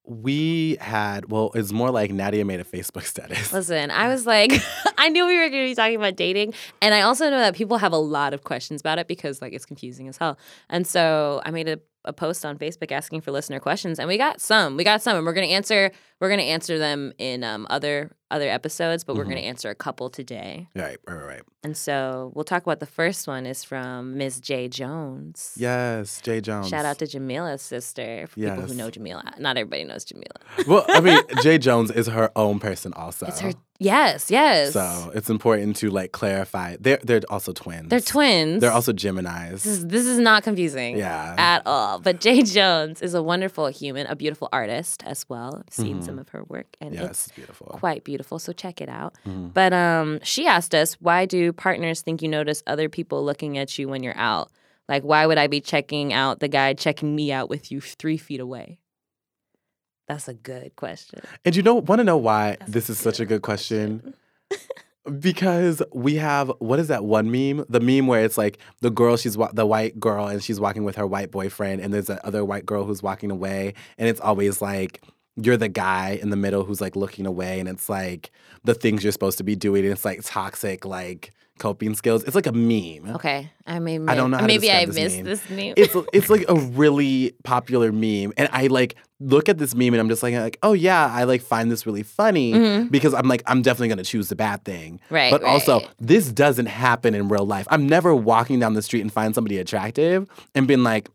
we had. Well, it's more like Nadia made a Facebook status.
Listen, I was like, I knew we were going to be talking about dating, and I also know that people have a lot of questions about it because like it's confusing as hell. And so I made a, a post on Facebook asking for listener questions, and we got some. We got some, and we're going to answer. We're going to answer them in um, other other episodes, but we're
Mm-hmm.
going to answer a couple today.
Right, right, right.
And so we'll talk about the first one is from Ms. J Jones.
Yes, Jay Jones.
Shout out to Jamila's sister. For people who know Jamila, not everybody knows Jamila.
Well, I mean, Jay Jones is her own person also.
It's her. Yes, yes.
So it's important to like clarify. They're they're also twins.
They're twins.
They're also Gemini's.
This is, this is not confusing
Yeah.
at all. But Jay Jones is a wonderful human, a beautiful artist as well. I've seen
Mhm.
Some of her work, and
yes,
it's
it's beautiful.
quite beautiful. So check it out.
Mhm.
But um, she asked us, why do partners think you notice other people looking at you when you're out? Like, why would I be checking out the guy checking me out with you three feet away? That's a good question.
And you know, want to know why
That's
this is such a good question? because we have what is that one meme? The meme where it's like the girl, she's wa- the white girl, and she's walking with her white boyfriend, and there's that other white girl who's walking away, and it's always like you're the guy in the middle who's like looking away, and it's like the things you're supposed to be doing, and it's like toxic like coping skills. It's like a meme.
Okay, I may.
I don't know
maybe I
this
missed
meme.
this name.
it's it's like a really popular meme and i like look at this meme and i'm just like like oh yeah i like find this really funny
Mhm.
because i'm like i'm definitely going to choose the bad thing
Right,
but also this doesn't happen in real life i'm never walking down the street and find somebody attractive and being like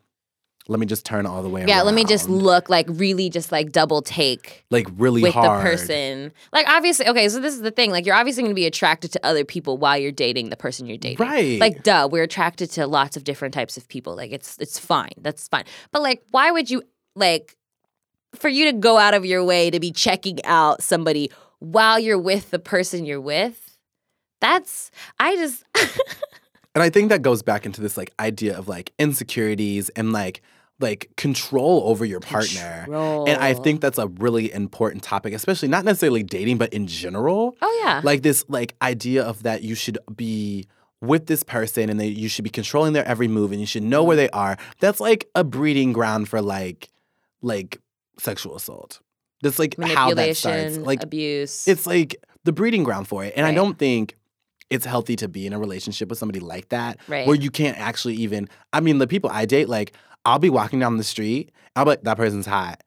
let me just turn all the way around.
yeah, let me just look like really just like double take
like really
with
hard
the person. Like obviously, okay, so this is the thing. Like you're obviously going to be attracted to other people while you're dating the person you're dating.
Right.
Like duh, we're attracted to lots of different types of people. Like it's it's fine. That's fine. But like why would you like for you to go out of your way to be checking out somebody while you're with the person you're with? That's I just
And I think that goes back into this like idea of like insecurities and like like control over your partner. And I think that's a really important topic, especially not necessarily dating, but in general.
Oh yeah.
Like this like idea of that you should be with this person and that you should be controlling their every move and you should know
Mm-hmm.
where they are. That's like a breeding ground for like like sexual assault. That's like how that starts. Like
abuse.
it's like the breeding ground for it. And I don't think it's healthy to be in a relationship with somebody like that
Right.
where you can't actually even I mean the people I date like I'll be walking down the street I'll be like that person's hot.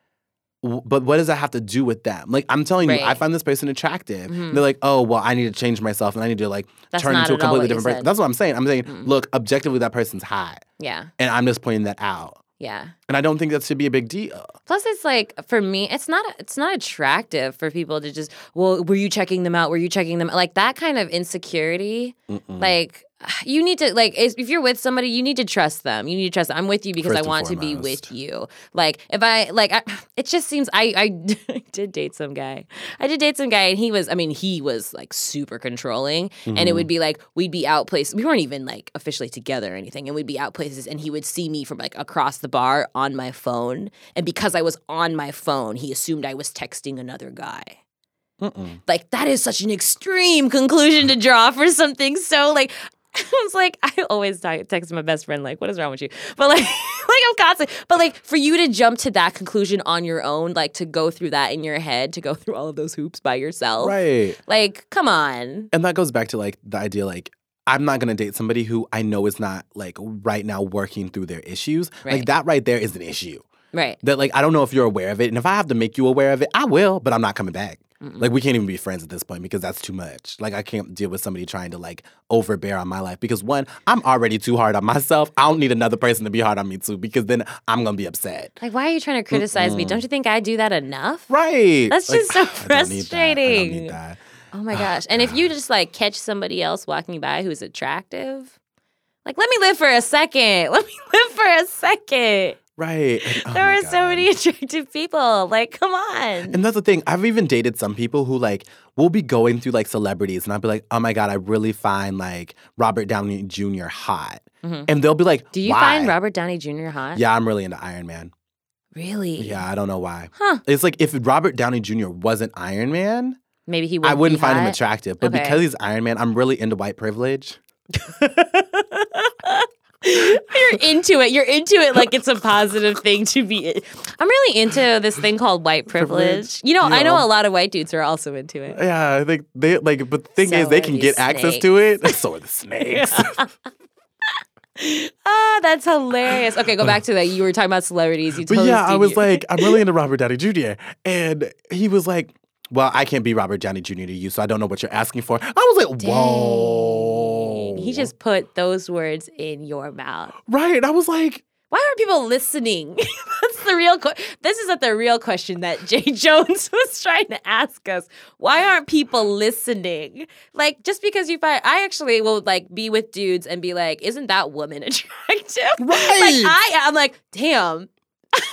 W- But what does that have to do with them? Like I'm telling you, I find this person attractive.
Mhm.
They're like, oh well, I need to change myself and I need to like
That's
turn into a completely different person. That's what I'm saying. I'm saying,
Mm.
look, objectively, that person's hot,
yeah.
and I'm just pointing that out.
Yeah.
And I don't think that should be a big deal.
Plus, it's like for me, it's not it's not attractive for people to just well, were you checking them out? Were you checking them? Like that kind of insecurity.
Mm-mm.
Like you need to like if you're with somebody, you need to trust them. You need to trust. Them. I'm with you because
First
I want to be with you. Like if I like, I, it just seems I, I I did date some guy. I did date some guy, and he was I mean he was like super controlling, and it
Mm-hmm.
would be like we'd be out places. We weren't even like officially together or anything, and we'd be out places, and he would see me from like across the bar on my phone, and because I was on my phone, he assumed I was texting another guy.
Mm-mm.
Like that is such an extreme conclusion to draw for something so like I was like, I always text my best friend, like, what is wrong with you? But like, like I'm constantly, but like for you to jump to that conclusion on your own, like to go through that in your head, to go through all of those hoops by yourself.
Right.
Like, come on.
And that goes back to like the idea like I'm not gonna date somebody who I know is not like right now working through their issues. Like that right there is an issue.
Right.
That like I don't know if you're aware of it. And if I have to make you aware of it, I will, but I'm not coming back. Like we can't even be friends at this point because that's too much. Like I can't deal with somebody trying to like overbear on my life because one, I'm already too hard on myself. I don't need another person to be hard on me too because then I'm gonna be upset.
Like, why are you trying to criticize me? Don't you think I do that enough?
Right.
That's
Like,
just so
I don't need that. I don't
frustrating.
need that.
Oh my ah, gosh. And if you just like catch somebody else walking by who's attractive, like, let me live for a second. Let me live for a second.
Right. And- oh
there are so many attractive people. Like, come on.
And that's the thing. I've even dated some people who like will be going through like celebrities, and I'll be like, "Oh my god, I really find like Robert Downey Jr. hot," and they'll be like,
Mm-hmm. Do you
"Why?"
find Robert Downey Jr. hot?
Yeah, I'm really into Iron Man.
Really?
Yeah, I don't know why.
Huh.
It's like if Robert Downey Jr. wasn't Iron Man,
Maybe he would
I wouldn't find him attractive. But
Okay.
because he's Iron Man, I'm really into white privilege.
You're into it. You're into it like it's a positive thing to be. I'm really into this thing called white privilege. You know,
you
I know a lot of white dudes are also into it.
Yeah, I think they like, but the thing
So
is, they can get access to it. So are the snakes.
Ah, that's hilarious. Okay, go back to that. You were talking about celebrities. You
But yeah, I was like, I'm really into Robert Downey Jr. And he was like, Well, I can't be Robert Downey Jr. to you, so I don't know what you're asking for. I was like, Whoa.
Dang. He just put those words in your mouth.
Right. I was like,
Why aren't people listening? That's the real. Que- this is the real question that Jay Jones was trying to ask us. Why aren't people listening? Like, just because you find, I actually will like be with dudes and be like, "Isn't that woman attractive?" Like
Right.
I, I'm like, damn,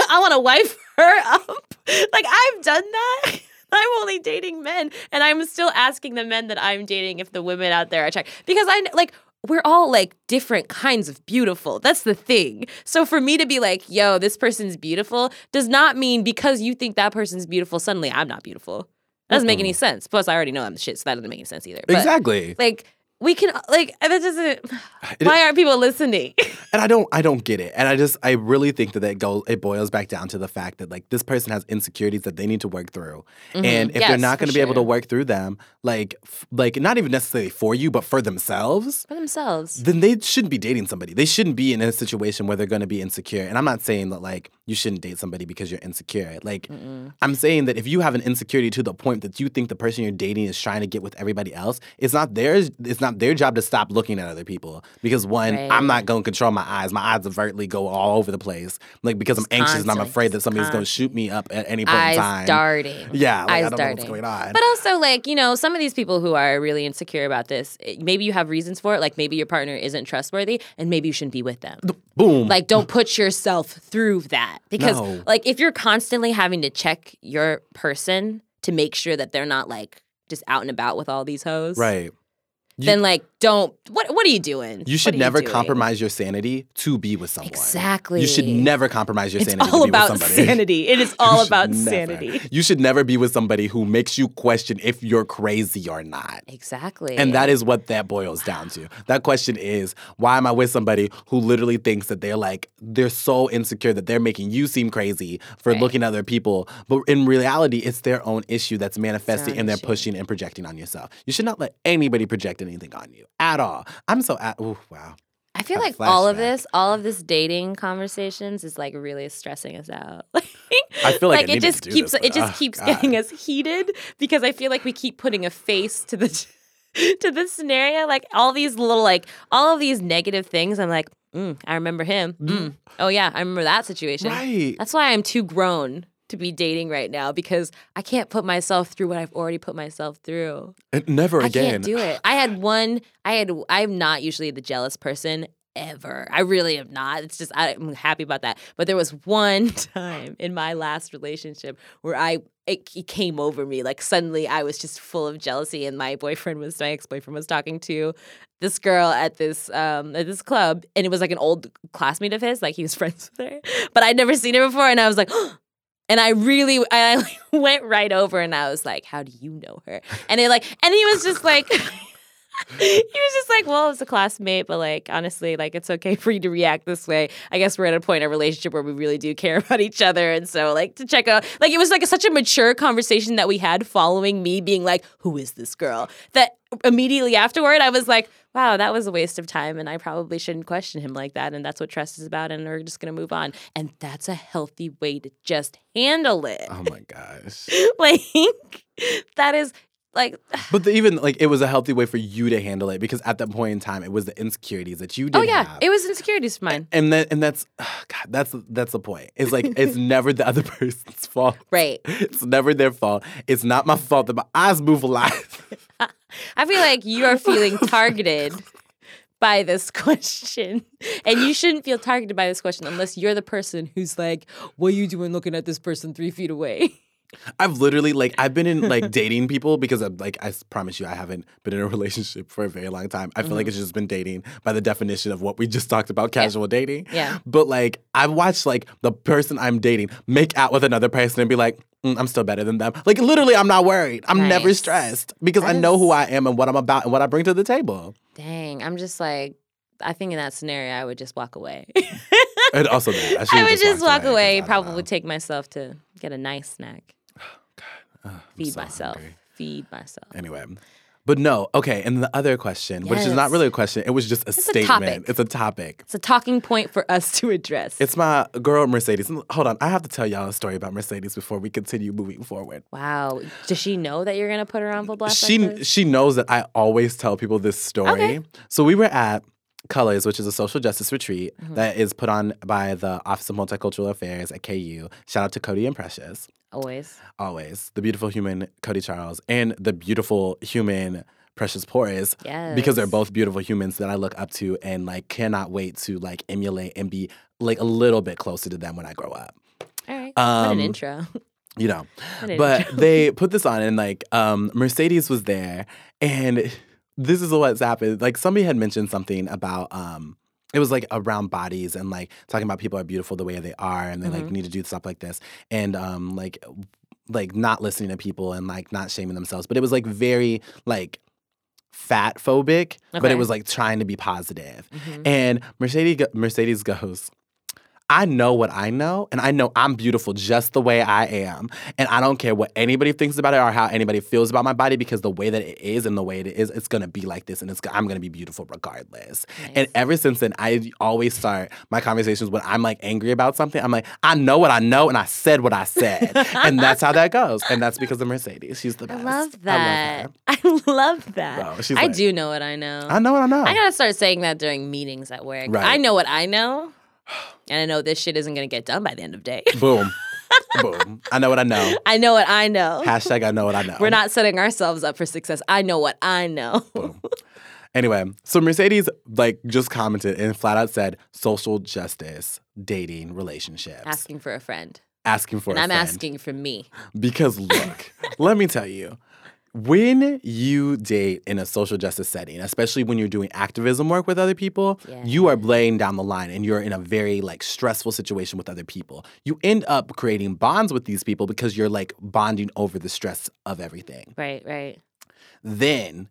I want to wife her up. Like I've done that. I'm only dating men, and I'm still asking the men that I'm dating if the women out there are attractive because I like we're all like different kinds of beautiful. That's the thing. So for me to be like, yo, this person's beautiful does not mean because you think that person's beautiful, suddenly I'm not beautiful. That doesn't make any sense. Plus, I already know I'm the shit, so that doesn't make any sense either. But,
Exactly.
Like, we can, like, that doesn't, why aren't people listening?
and I don't I don't get it. And I just I really think that that goes it boils back down to the fact that like this person has insecurities that they need to work through. And if
Mm-hmm. Yes,
they're not going to be able to work through them, like f- like not even necessarily for you, but for themselves,
For themselves.
then they shouldn't be dating somebody. They shouldn't be in a situation where they're going to be insecure. And I'm not saying that like you shouldn't date somebody because you're insecure. Like I'm saying that if you have an insecurity to the point that you think the person you're dating is trying to get with everybody else, it's not theirs. It's not their job to stop looking at other people because one,
Right.
I'm not going to control my eyes. My eyes overtly go all over the place, like because I'm anxious and I'm afraid that somebody's going to shoot me up at any point
Eyes
in time.
darting.
Yeah, like, I
Eyes
don't know
darting.
what's going on.
But also, like, you know, some of these people who are really insecure about this, eh, maybe you have reasons for it. Like, maybe your partner isn't trustworthy and maybe you shouldn't be with them.
Boom.
Like, don't put yourself through that. Because,
No.
like, if you're constantly having to check your person to make sure that they're not, like, just out and about with all these hoes,
right. You-
then, like, don't. What What are you doing?
You should never
doing?
compromise your sanity to be with someone.
Exactly.
You should never compromise your
It's
sanity
all
to be
about
with somebody.
sanity. It is all about
never-
sanity.
You should never be with somebody who makes you question if you're crazy or not.
Exactly.
And that is what that boils down to. That question is why am I with somebody who literally thinks that they're like, they're so insecure that they're making you seem crazy for
Right.
looking at other people. But in reality, it's their own issue that's manifesting and they're
issue.
pushing and projecting on yourself. You should not let anybody project anything on you at all. I'm so, at, ooh, wow.
I feel like all of this, all of this dating conversations is like really stressing us out.
I feel like I
it just keeps
this,
it just
oh,
keeps getting us heated because I feel like we keep putting a face to the to the scenario. Like all these little like all of these negative things. I'm like, mm, I remember him. Mm. Oh yeah, I remember that situation.
Right.
That's why I'm too grown to be dating right now because I can't put myself through what I've already put myself through.
And never
I
again.
can't do it. I had one. I had. I'm not usually the jealous person ever. I really am not. It's just I'm happy about that. But there was one time in my last relationship where I it, it came over me like suddenly I was just full of jealousy, and my boyfriend was my ex boyfriend was talking to this girl at this um at this club, and it was like an old classmate of his, like he was friends with her, but I'd never seen her before, and I was like. And I really, I went right over and I was like, "How do you know her?" And it like, and he was just like, he was just like, well, it's a classmate, but like honestly, like it's okay for you to react this way. I guess we're at a point in a relationship where we really do care about each other, and so like to check out, like it was like a, such a mature conversation that we had following me being like, who is this girl? That immediately afterward, I was like, wow, that was a waste of time, and I probably shouldn't question him like that, and that's what trust is about, and we're just gonna move on, and that's a healthy way to just handle it.
Oh my gosh.
like that is like
But the, even like it was a healthy way for you to handle it because at that point in time it was the insecurities that you did
oh yeah
have.
it was insecurities of mine
and then and that's God, that's that's the point. It's like it's never the other person's fault.
right
It's never their fault. It's not my fault that my eyes move a lot.
i feel like you are feeling targeted by this question and you shouldn't feel targeted by this question unless you're the person who's like what are you doing looking at this person three feet away
I've literally like I've been in like dating people because I'm like I promise you I haven't been in a relationship for a very long time. I feel
Mm-hmm.
like it's just been dating by the definition of what we just talked about, casual dating.
Yeah.
But like I've watched like the person I'm dating make out with another person and be like, "Mm, I'm still better than them. Like literally, I'm not worried. I'm never stressed because I know
is-
who I am and what I'm about and what I bring to the table.
dang i'm just like i think in that scenario i would just walk away
And also I,
i would just
walked
walk
I
away probably take myself to get a nice snack Feed
so
myself
hungry.
feed myself
Anyway. But no, okay. And the other question, which is not really a question, it was just a
a
statement.
topic.
It's a topic.
it's a talking point for us to address
It's my girl Mercedes. Hold on, I have to tell y'all a story about Mercedes before we continue moving forward.
Wow. Does she know that you're gonna put her on full blast? like
She
this?
she knows that I always tell people this story.
Okay.
So we were at Colors, which is a social justice retreat
Mm-hmm.
that is put on by the Office of Multicultural Affairs at KU. Shout out to Cody and Precious,
always.
always the beautiful human Cody Charles and the beautiful human Precious Porras.
Yes.
because they're both beautiful humans that I look up to and like cannot wait to like emulate and be like a little bit closer to them when I grow up.
All right. what
Um,
an intro.
You know.
What
But
intro.
they put this on and like um Mercedes was there and this is what's happened. Like somebody had mentioned something about um it was like around bodies and like talking about people are beautiful the way they are and they like
Mhm.
need to do stuff like this and um like like not listening to people and like not shaming themselves. But it was like very like fat phobic, but it was like trying to be positive.
Mhm.
And Mercedes Mercedes goes, I know what I know, and I know I'm beautiful just the way I am. And I don't care what anybody thinks about it or how anybody feels about my body because the way that it is and the way it is, it's gonna be like this, and it's I'm gonna be beautiful regardless. And ever since then, I always start my conversations when I'm like angry about something. I'm like, I know what I know, and I said what I said, and that's how that goes. And that's because of Mercedes. She's the
I
best.
love
I love.
I love that.
She's
I
like-
do know what I know.
I know what I know.
I gotta start saying that during meetings at work.
Right.
I know what I know, and I know this shit isn't gonna get done by the end of day.
Boom, boom. I know what I know.
I know what I know.
Hashtag I know what I know.
We're not setting ourselves up for success. I know what I know.
Boom. Anyway, so Mercedes like just commented and flat out said social justice, dating, relationships,
asking for a friend,
asking for
and
a
I'm
friend.
asking for me.
because look, let me tell you, when you date in a social justice setting, especially when you're doing activism work with other people, you are laying down the line and you're in a very like stressful situation with other people. You end up creating bonds with these people because you're like bonding over the stress of everything.
Right, right.
then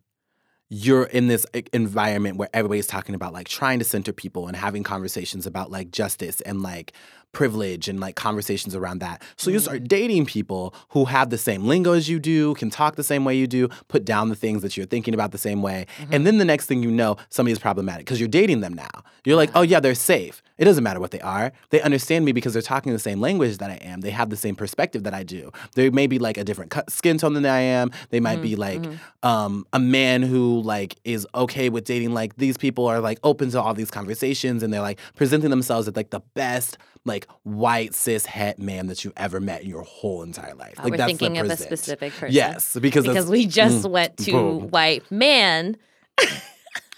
you're in this environment where everybody's talking about like trying to center people and having conversations about like justice and like privilege and like conversations around that. So you mm. start dating people who have the same lingo as you do, can talk the same way you do, put down the things that you're thinking about the same way. And mm-hmm. then the next thing you know, somebody's problematic because you're dating them now. You're like, oh yeah, they're safe. It doesn't matter what they are. They understand me because they're talking the same language that I am. They have the same perspective that I do. They may be like a different cut, skin tone than I am. They might be mm-hmm. like mm-hmm. um, a man who like is okay with dating like these people are like open to all these conversations and they're like presenting themselves as like the best like white cis het man that you've ever met in your whole entire life.
Oh,
like
we're
that's
thinking
the
of a specific person.
Yes, because
Because we just
mm,
went to
boom.
white man,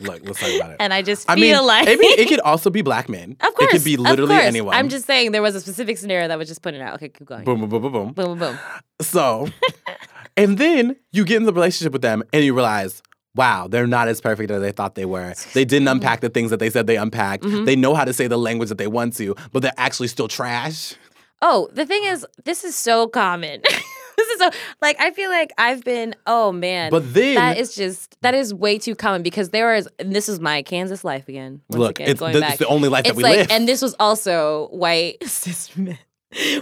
look. Let's talk about it.
and I just
I
feel
mean,
like
it, it could also be black men.
Of course,
it could be literally anyone.
I'm just saying there was a specific scenario that was just putting out. Okay, keep going.
boom, boom, boom, boom, boom.
boom, boom. boom.
So, and then you get in the relationship with them and you realize, wow, they're not as perfect as they thought they were. They didn't mm-hmm. unpack the things that they said they unpacked. Mm-hmm. They know how to say the language that they want to, but they're actually still trash.
Oh, the thing is, this is so common. this is so like I feel like I've been oh man.
But then
that is just that is way too common because there is and this is my Kansas life again. Once
look,
again,
it's,
going
th-
back.
it's the only life that we
like
live.
and this was also white cis men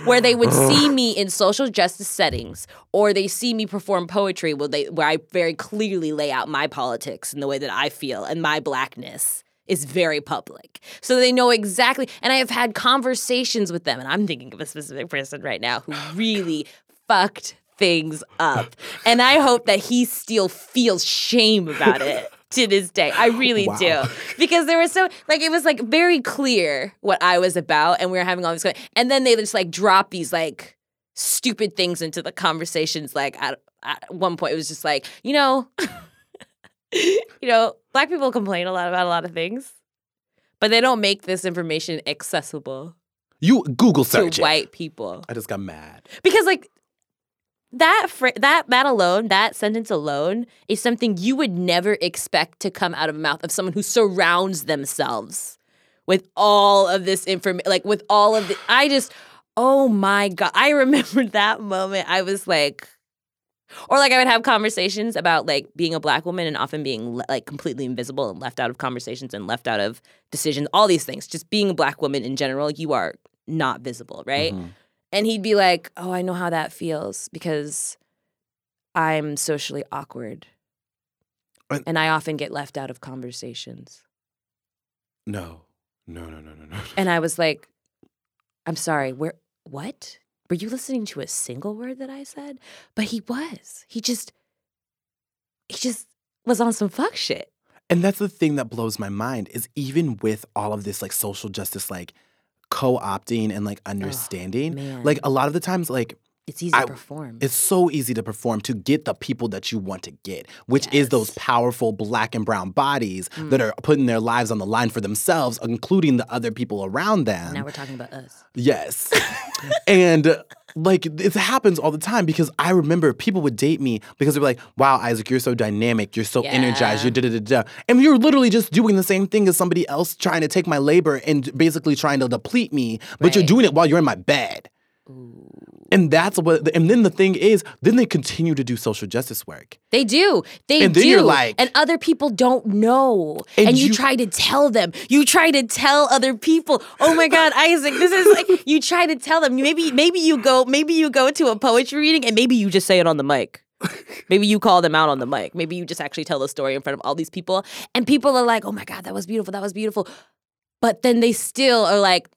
where they would see me in social justice settings or they see me perform poetry where they where I very clearly lay out my politics and the way that I feel and my blackness is very public. So they know exactly and I have had conversations with them and I'm thinking of a specific person right now who really fucked things up. And I hope that he still feels shame about it to this day. I really
Wow.
do. Because there was so like it was like very clear what I was about and we were having all this and then they just like drop these like stupid things into the conversations like at, at one point it was just like, you know, you know, black people complain a lot about a lot of things. But they don't make this information accessible
you Google search
to
it.
white people
I just got mad.
because like that fr- that that alone that sentence alone is something you would never expect to come out of the mouth of someone who surrounds themselves with all of this information like with all of the i just oh my god i remember that moment i was like or like i would have conversations about like being a black woman and often being le- like completely invisible and left out of conversations and left out of decisions all these things just being a black woman in general you are not visible right
Mhm.
And he'd be like, "Oh, I know how that feels because I'm socially awkward,
And-
and I often get left out of conversations."
No, no, no, no, no, no.
And I was like, "I'm sorry, where? What? Were you listening to a single word that I said?" But he was. He just, he just was on some fuck shit.
And that's the thing that blows my mind is even with all of this like social justice, like co-opting and like understanding,
Man,
like a lot of the times, like
it's easy
I-
to perform.
it's so easy to perform to get the people that you want to get, which is those powerful black and brown bodies that
Mm.
are putting their lives on the line for themselves, including the other people around them.
now we're talking about us.
Yes. and like it happens all the time because I remember people would date me because they were like, wow, Isaac, you're so dynamic, you're so energized, you're da da da da. And you're literally just doing the same thing as somebody else trying to take my labor and basically trying to deplete me, but you're doing it while you're in my bed. And that's what, and then the thing is, then they continue to do social justice work.
They do. They
And
do.
then you're like-
and other people don't know.
And
And, you,
you-
try to tell them. You try to tell other people. Oh my God, Isaac, this is like you try to tell them. Maybe maybe you go maybe you go to a poetry reading and maybe you just say it on the mic. Maybe you call them out on the mic. Maybe you just actually tell the story in front of all these people. And people are like, oh my God, that was beautiful. That was beautiful. But then they still are like,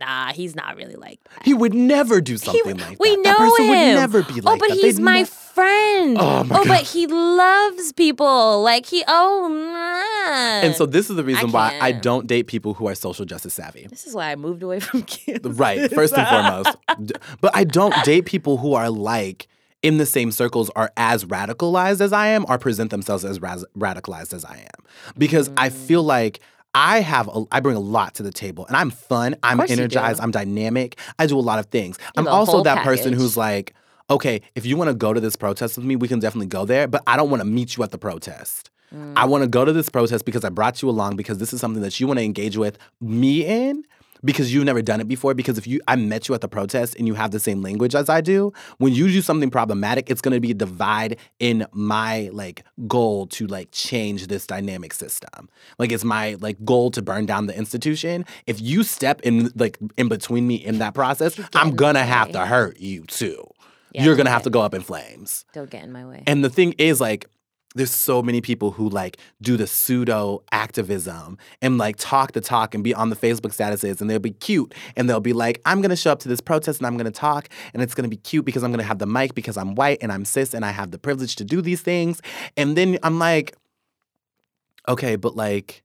nah, he's not really like that.
He would never do
He-
something like
we
that.
know
that person
him.
would never be like that.
oh, but
that.
he's
They'd
my
ne-
friend.
Oh, my
but
God.
he loves people. Like he, oh man.
and so this is the reason why I don't date people who are social justice savvy.
this is why I moved away from kids.
Right, first and foremost. But I don't date people who are like in the same circles are as radicalized as I am or present themselves as raz- radicalized as I am. Because I feel
Mm.
like I have a, I bring a lot to the table and I'm fun, I'm
course you do.
energized, I'm dynamic. I do a lot of things. I'm also that person who's like, okay, if you want to go to this protest with me, we can definitely go there, but I don't want to meet you at the protest. I
Mm.
want to go to this protest because I brought you along because this is something that you want to engage with me in because you've never done it before because if you I met you at the protest and you have the same language as I do, when you do something problematic, it's going to be a divide in my like goal to like change this dynamic system. Like it's my like goal to burn down the institution. If you step in like in between me in that process, I'm going to have
way.
to hurt you too.
Yeah,
You're going to have to go up in flames.
Don't get in my way.
And the thing is, like, there's so many people who like do the pseudo activism and like talk the talk and be on the Facebook statuses and they'll be cute and they'll be like, I'm gonna show up to this protest and I'm gonna talk and it's gonna be cute because I'm gonna have the mic because I'm white and I'm cis and I have the privilege to do these things. And then I'm like, okay, but like,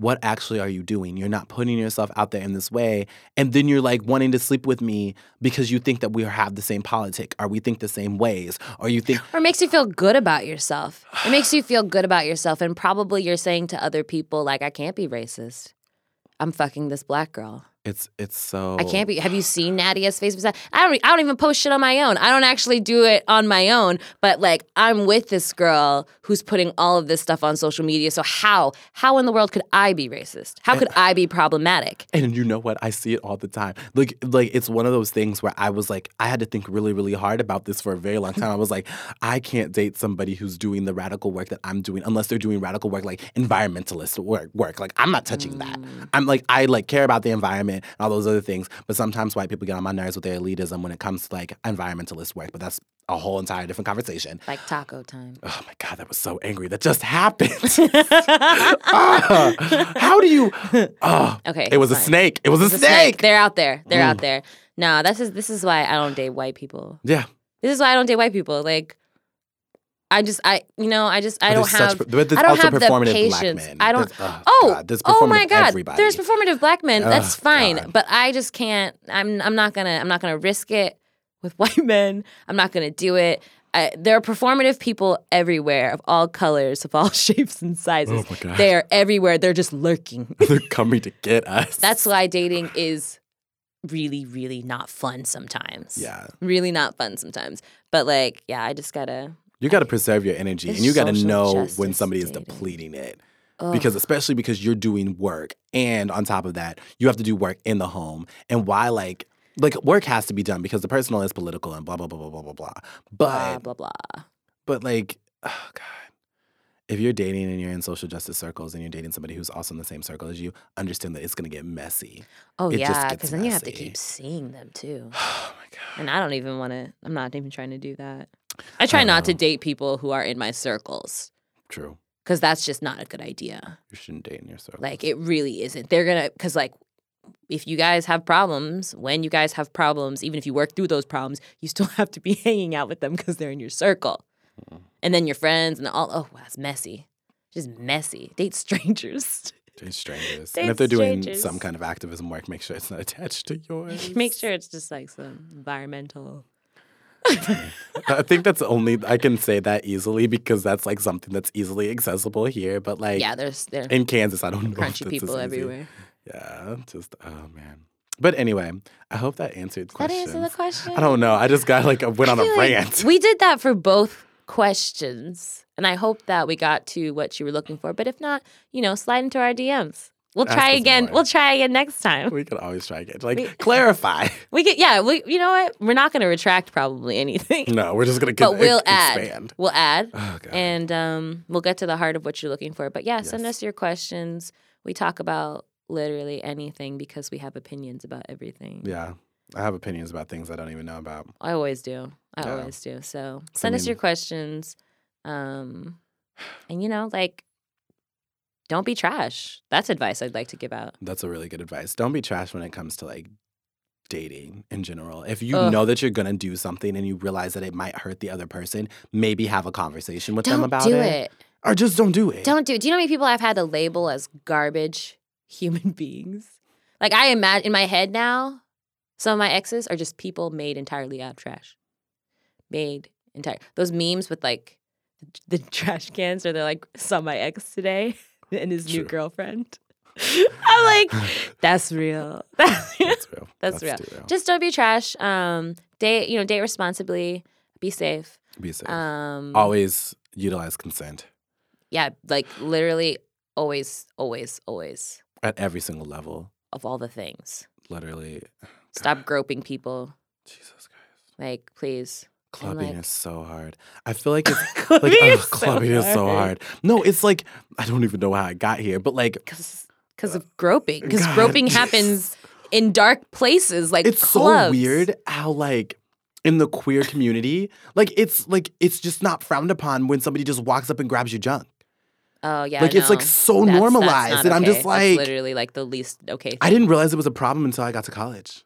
what actually are you doing? You're not putting yourself out there in this way. And then you're like wanting to sleep with me because you think that we have the same politic or we think the same ways or you think,
Or makes you feel good about yourself. It makes you feel good about yourself. And probably you're saying to other people, like, I can't be racist. I'm fucking this black girl.
It's it's so
I can't be. Have you seen Nadia's Facebook? I don't. I don't even post shit on my own. I don't actually do it on my own. But like, I'm with this girl who's putting all of this stuff on social media. So how? How in the world could I be racist? How could I be problematic?
And you know what? I see it all the time. Like, like it's one of those things where I was like, I had to think really, really hard about this for a very long time. I was like, I can't date somebody who's doing the radical work that I'm doing unless they're doing radical work like environmentalist work. Work like I'm not touching that. Mm. I'm like I like care about the environment and all those other things. But sometimes white people get on my nerves with their elitism when it comes to like environmentalist work. But that's a whole entire different conversation.
Like taco time.
Oh my god, that was so angry. That just happened. Ah, how do you? Oh,
Okay,
it was a snake. It was a
It's a
snake.
They're out there. They're out
Mm.
there. No, this is this is why I don't date white people.
Yeah.
This is why I don't date white people. Like, I just I you know I just I
But
don't
such
have
but
I don't have the
performative black
patience.
men.
I don't.
There's- oh,
Oh,
God, there's
oh my God!
everybody.
There's performative black men. That's
Ugh,
fine,
God.
but I just can't. I'm I'm not gonna I'm not gonna risk it with white men. I'm not gonna do it. I, there are performative people everywhere of all colors, of all shapes and sizes.
Oh my God.
They're everywhere. They're just lurking.
They're coming to get us.
That's why dating is really, really not fun sometimes.
yeah.
Really not fun sometimes. But like, yeah, I just gotta.
You got to preserve your energy, and you got to know when somebody is depleting it.
Ugh.
Because especially because you're doing work, and on top of that, you have to do work in the home. And why, like, like work has to be done because the personal is political and blah blah blah blah blah blah blah.
blah
But
blah blah.
but like, oh god, if you're dating and you're in social justice circles and you're dating somebody who's also in the same circle as you, understand that it's gonna get messy.
Oh
it
yeah, because then you have to keep seeing them too.
Oh my god.
And I don't even want to. I'm not even trying to do that. I try not to date people who are in my circles
True.
because that's just not a good idea.
You shouldn't date in your circle.
Like it really isn't. They're gonna because like if you guys have problems, when you guys have problems, even if you work through those problems, you still have to be hanging out with them because they're in your circle.
Mm-hmm.
And then your friends and all. Oh, that's messy. Just messy. Date strangers.
Date strangers.
Date
and if they're doing
strangers.
some kind of activism work, make sure it's not attached to yours.
Make sure it's just like some environmental.
I think that's only I can say that easily because that's like something that's easily accessible here. But like
Yeah, there's there
in Kansas, I don't know.
crunchy people everywhere.
Yeah, just oh man. But anyway, I hope that answered
That
questions.
answer the question.
I don't know. I just got like went on a
like
rant.
We did that for both questions, and I hope that we got to what you were looking for. But if not, you know, slide into our DMs. We'll
Ask
try again.
more.
We'll try again next time.
we could always try again. Like
We-
clarify.
We could, yeah. We, you know what? We're not going to retract probably anything,
No, we're just gonna
but we'll add.
expand.
We'll add,
Oh god.
and um, we'll get to the heart of what you're looking for. But yeah, send
Yes.
us your questions. We talk about literally anything because we have opinions about everything.
yeah, I have opinions about things I don't even know about.
I always do. I
Yeah.
always do. So send us
mean-
your questions. Um, and you know, like, don't be trash. That's advice I'd like to give out.
That's a really good advice. Don't be trash when it comes to like dating in general. If you
Ugh.
know that you're gonna do something and you realize that it might hurt the other person, maybe have a conversation with them
Don't
about
do
it.
it.
Or just don't do it.
Don't do it. Do you know how many people I've had to label as garbage human beings? Like I imagine in my head now, some of my exes are just people made entirely out of trash. Made entire those memes with like the trash cans or they're like saw my ex today and his new girlfriend. I'm like, that's real. That's real.
That's real.
That's real.
real.
Just don't be trash. Um, date, you know, date responsibly. Be safe.
be safe.
Um,
Always utilize consent
yeah, like literally, always, always, always
at every single level.
of all the things.
Literally.
Stop groping people.
Jesus Christ.
Like, please.
Clubbing
like-
is so hard. I feel like it's
Clubbing
like
is
ugh,
so
clubbing is so
hard.
No, it's like I don't even know how I got here, but like
Because of uh, groping. Because groping happens in dark places like
it's
clubs.
so weird how like in the queer community, like it's like it's just not frowned upon when somebody just walks up and grabs your junk.
Oh, yeah.
like it's like so
That's- that's
normalized,
not
and I'm
okay.
just
That's
like,
literally like the least okay.
I didn't realize it was a problem until I got to college.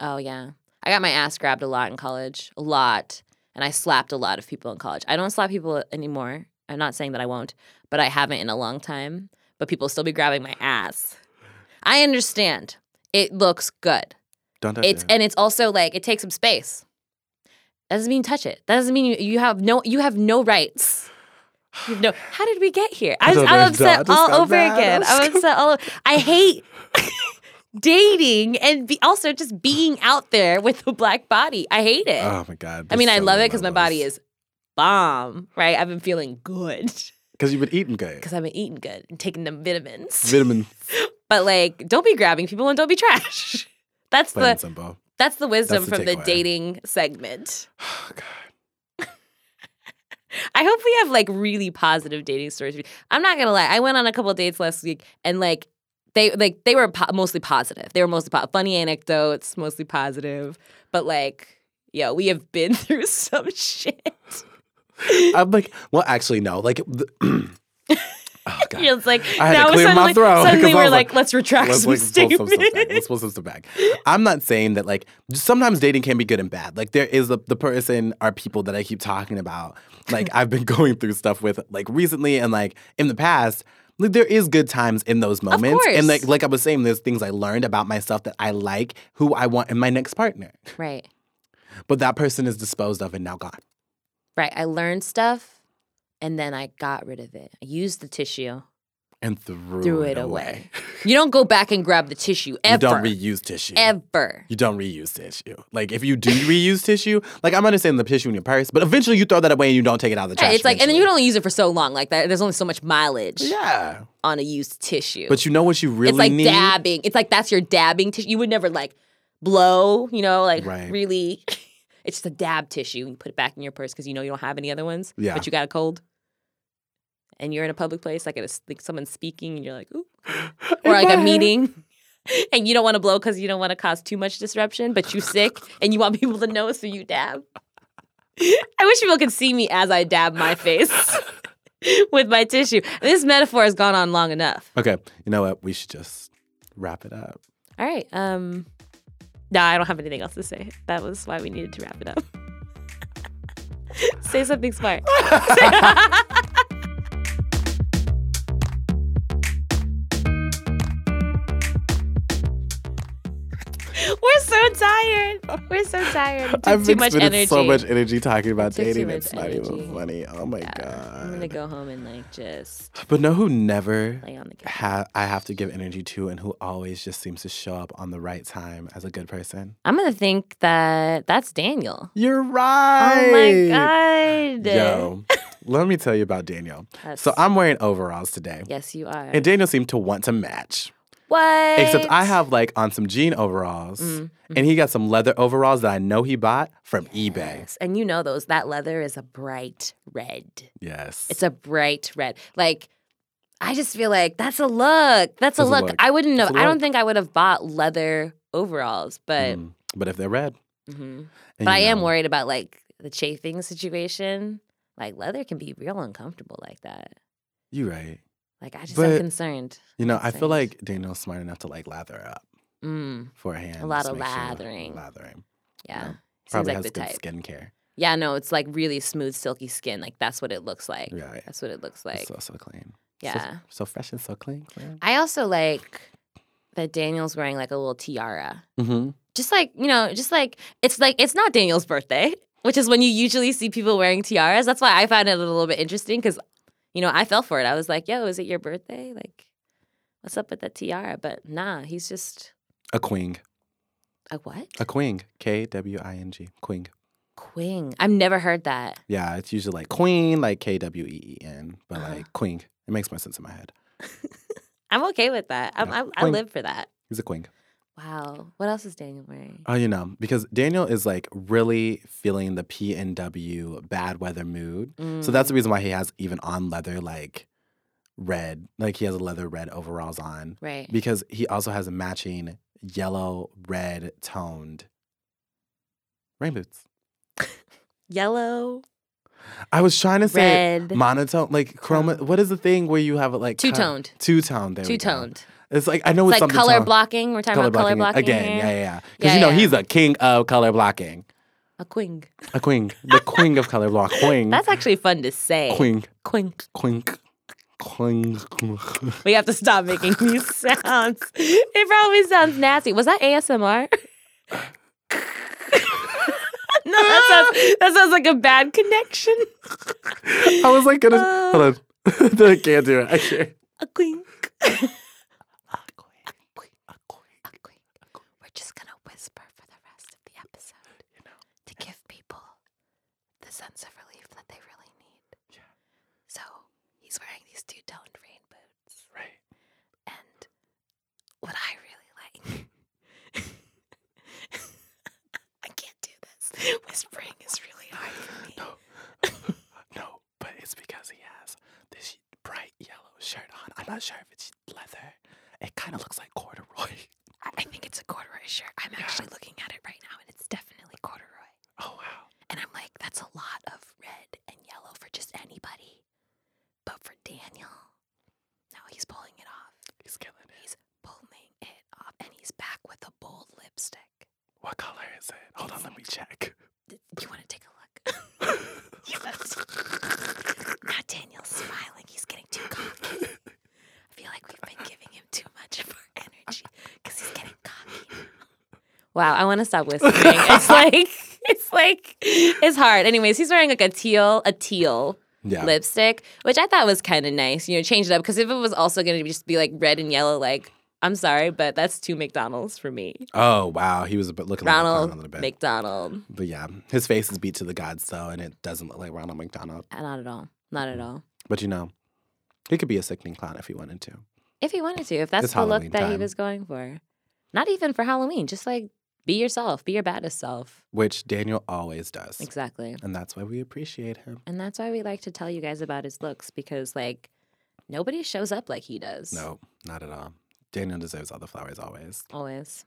Oh yeah. I got my ass grabbed a lot in college. A lot. And I slapped a lot of people in college. I don't slap people anymore. I'm not saying that I won't, but I haven't in a long time. But people still be grabbing my ass. I understand. It looks good.
Don't touch
It's
it.
and it's also like it takes some space. That doesn't mean touch it. That doesn't mean you, you have no you have no rights. You have no. How did we get here? I was,
I
am
upset
all over again.
I
I'm upset all over. I hate dating and be also just being out there with a black body. I hate it.
Oh my god.
I mean, I love it because my body is bomb, right? I've been feeling good
because you've been eating good.
because I've been eating good and taking them vitamins.
Vitamin
but like, don't be grabbing people and don't be trash. That's
plain
the
simple.
that's the wisdom
That's the
from the dating segment.
Oh god.
I hope we have like really positive dating stories. I'm not gonna lie. I went on a couple of dates last week, and like they like they were po- mostly positive. They were mostly po- funny anecdotes, mostly positive. But like, yo, we have been through some shit.
I'm like, well, actually, no. Like, the, oh god.
It's like
I had to clear my
suddenly,
throat
suddenly we're like,
like,
let's retract
Let's
some
like, pull some
statements.
stuff back. Let's pull some stuff back. I'm not saying that like sometimes dating can be good and bad. Like there is the, the person or people that I keep talking about. Like I've been going through stuff with like recently and like in the past. Like there is good times in those moments. And like like I was saying, there's things I learned about myself that I like, who I want in my next partner.
right,
But that person is disposed of and now gone.
right. I learned stuff, and then I got rid of it. I used the tissue,
And threw,
threw
it,
it
away.
away. You don't go back and grab the tissue ever.
You don't reuse tissue.
ever.
You don't reuse tissue. Like if you do reuse tissue, like I'm understanding the tissue in your purse, but eventually you throw that away and you don't take it out of the trash.
Yeah, it's like, and then you
eventually.
can only use it for so long. Like that, there's only so much mileage
Yeah.
on a used tissue.
But you know what you really
it's like
need?
dabbing. It's like that's your dabbing tissue. You would never like blow, you know, like
Right.
really. It's just a dab tissue. You put it back in your purse because you know you don't have any other ones.
Yeah.
But you got a cold. And you're in a public place, like at a, like someone's speaking, and you're like, ooh, or like a meeting, and you don't want to blow because you don't want to cause too much disruption, but you sick and you want people to know, so you dab. I wish people could see me as I dab my face with my tissue. This metaphor has gone on long enough.
Okay. You know what? We should just wrap it up.
All right. Um No, I don't have anything else to say. That was why we needed to wrap it up. say something smart. We're so tired. We're so tired. Took
I've
too much energy.
so much energy talking about
took
dating. It's not
energy.
even funny. Oh my
Yeah,
god.
I'm gonna go home and like just
But know who never
lay on the couch.
ha- I have to give energy to and who always just seems to show up on the right time as a good person?
I'm gonna think that that's Daniel.
You're right.
Oh my god.
Yo, let me tell you about Daniel. So I'm wearing overalls today.
Yes, you are.
And Daniel seemed to want to match.
What?
Except I have like on some jean overalls
Mm,
and he got some leather overalls that I know he bought from eBay.
Yes, And you know those that leather is a bright red.
Yes.
It's a bright red. Like I just feel like that's a look. That's a
That's a
look.
look.
I wouldn't
know.
I don't think I would have bought leather overalls, but
Mm, but if they're red.
mhm. but I
you
am worried about like the chafing situation. Like leather can be real uncomfortable like that.
You're right.
Like I just
But,
am concerned.
You know, I feel like Daniel's smart enough to like lather up
Mm,
for a
lot of
make sure-
lathering.
lathering.
yeah.
know,
Seems
Probably
like
has
the
good
type.
skincare.
Yeah, no, it's like really smooth, silky skin. Like that's what it looks like.
Right.
That's what it looks like.
so so clean. So-
yeah.
So, fresh and so clean. clean.
I also like that Daniel's wearing like a little tiara.
Mm-hmm.
Just like, you know, just like it's like it's not Daniel's birthday, which is when you usually see people wearing tiaras. That's why I found it a little bit interesting because, you know, I fell for it. I was like, yo, is it your birthday? Like, what's up with that tiara? But nah, he's just
A queen.
a what?
A queen. K W I N G. Queen.
Queen. I've never heard that.
Yeah, it's usually like queen, like K W E E N, but
Uh-huh.
like queen. It makes more sense in my head.
I'm okay with that. I'm, I'm, I live for that.
He's a queen.
Wow. What else is Daniel wearing?
Oh, you know, because Daniel is like really feeling the PNW bad weather mood. So that's the
Mm.
reason why he has even on leather like red, like he has a leather red overalls on
right.
because he also has a matching yellow red toned rain boots.
Yellow,
I was trying to say
red,
monotone, like chroma. What is the thing where you have like
two toned.
Two toned.
Two toned.
It's like I know
It's
it's,
like color blocking. We're talking about color blocking
again.
here.
Yeah, yeah, yeah. Because
Yeah,
you know
yeah.
he's a king of color blocking.
A queen.
A queen, the queen of color block. Queen.
That's actually fun to say.
queen.
Queen.
Queen. Queen.
We have to stop making these sounds. It probably sounds nasty. Was that ASMR? no, that sounds that sounds like a bad connection.
I was like gonna
Uh.
hold on. I can't do it. I can't.
A queen. Whispering is really hard for me.
No, but it's because he has this bright yellow shirt on. I'm not sure if it's leather. It kind of looks like corduroy.
I, I think it's a corduroy shirt. I'm actually looking at it right now, and it's definitely corduroy.
Oh wow.
And I'm like, that's a lot of red and yellow for just anybody. But for Daniel, now he's pulling it off.
He's killing it.
He's pulling it off, and he's back with a bold lipstick.
What color is it? Hold on, let me check.
D- Do you want to take a look? yes. Now Daniel's smiling. He's getting too cocky. I feel like we've been giving him too much of our energy because he's getting cocky. Wow, I want to stop whispering. it's like it's like it's hard. Anyways, he's wearing like a teal, a teal
Yeah.
lipstick, which I thought was kind of nice. You know, change it up because if it was also going to just be like red and yellow, like I'm sorry, but that's two McDonald's for me.
Oh wow, he was a bit looking like a clown a little bit.
McDonald.
but yeah, his face is beat to the gods though, and it doesn't look like Ronald McDonald.
Uh, Not at all. Not at all.
But you know, he could be a sickening clown if he wanted to.
If he wanted to, if that's
It's
the look
Halloween
that he was going for. Not even for Halloween, just like be yourself, be your baddest self.
Which Daniel always does.
Exactly.
And that's why we appreciate him.
And that's why we like to tell you guys about his looks because like nobody shows up like he does.
No, not at all. Daniel deserves all the flowers always.
Always.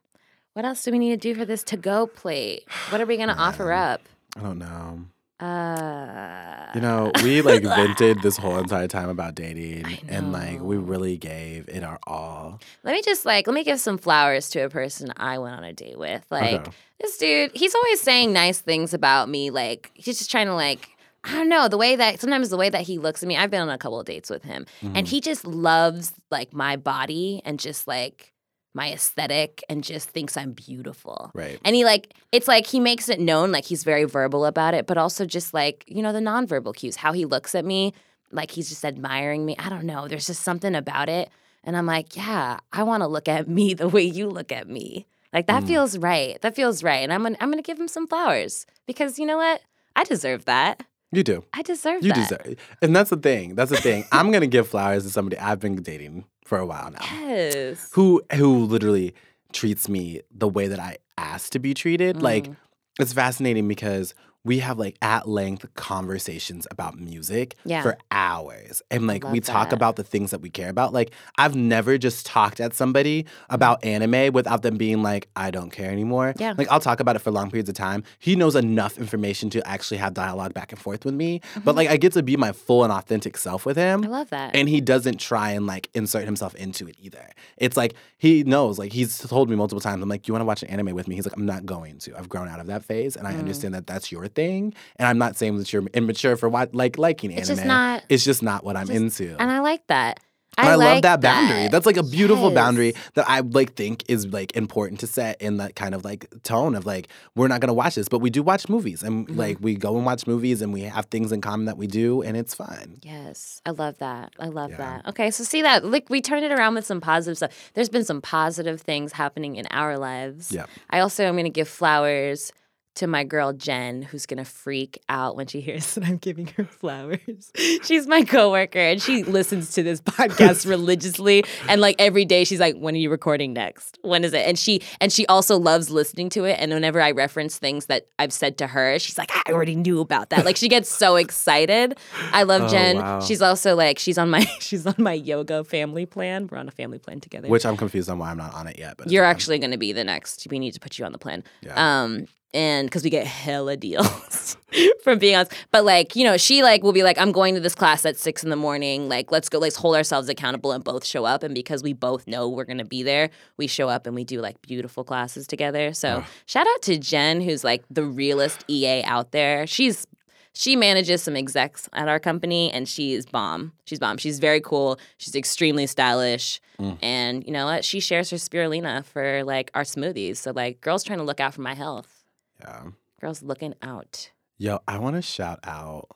What else do we need to do for this to go plate? What are we gonna offer up?
I don't know.
Uh
You know, we like vented this whole entire time about dating and like we really gave it our all.
let me just like let me give some flowers to a person I went on a date with. Like
Okay.
this dude, he's always saying nice things about me. Like he's just trying to like I don't know the way that sometimes the way that he looks at me. I've been on a couple of dates with him, and
Mhm.
he just loves like my body and just like my aesthetic and just thinks I'm beautiful.
Right.
And he like it's like he makes it known like he's very verbal about it, but also just like, you know, the nonverbal cues, how he looks at me, like he's just admiring me. I don't know. There's just something about it. And I'm like, yeah, I want to look at me the way you look at me. Like that
Mm.
feels right. That feels right. And I'm gonna I'm gonna give him some flowers. Because you know what? I deserve that.
You do.
I deserve that.
You
that.
deserve. And that's the thing. That's the thing. I'm gonna give flowers to somebody I've been dating for a while now.
Yes.
Who who literally treats me the way that I asked to be treated. Like
Mm.
it's fascinating because we have like at length conversations about music
Yeah.
for hours. And like we talk
that.
about the things that we care about. Like I've never just talked at somebody about anime without them being like, I don't care anymore.
Yeah.
Like I'll talk about it for long periods of time. He knows enough information to actually have dialogue back and forth with me. But like I get to be my full and authentic self with him.
Mm-hmm. I love that.
And he doesn't try and like insert himself into it either. It's like he knows, like he's told me multiple times, I'm like, you want to watch an anime with me? He's like, I'm not going to. I've grown out of that phase and I
Mm.
understand that that's your thing. And I'm not saying that you're immature for what like liking
it's
anime.
just not
it's just not what I'm
just-
into.
and I like that.
I, love
like
that boundary. That's like a beautiful
Yes.
boundary that I like think is like important to set in that kind of like tone of like we're not gonna watch this, but we do watch movies and
Mhm.
like we go and watch movies and we have things in common that we do and it's fun.
Yes, I love that. I love
Yeah.
that. Okay, so see that like we turned it around with some positive stuff. There's been some positive things happening in our lives.
Yeah.
I also am to give flowers to my girl Jen, who's gonna freak out when she hears that I'm giving her flowers. She's my coworker, and she listens to this podcast religiously. And like every day, she's like, "When are you recording next? When is it?" And she and she also loves listening to it. And whenever I reference things that I've said to her, she's like, "I already knew about that." Like she gets so excited. I love
Oh,
Jen.
wow.
She's also like she's on my she's on my yoga family plan. We're on a family plan together.
Which I'm confused on why I'm not on it yet. But
You're actually going to be the next. We need to put you on the plan.
Yeah.
Um, and because we get hella deals from being on, but like you know, she like will be like, I'm going to this class at six in the morning. Like, let's go. Let's hold ourselves accountable and both show up. And because we both know we're gonna be there, we show up and we do like beautiful classes together. So shout out to Jen, who's like the realest EA out there. She's she manages some execs at our company and she's bomb. She's bomb. She's very cool. She's extremely stylish.
Mm.
And you know what? She shares her spirulina for like our smoothies. So like girls trying to look out for my health.
Yeah.
Girls looking out.
Yo, I want to shout out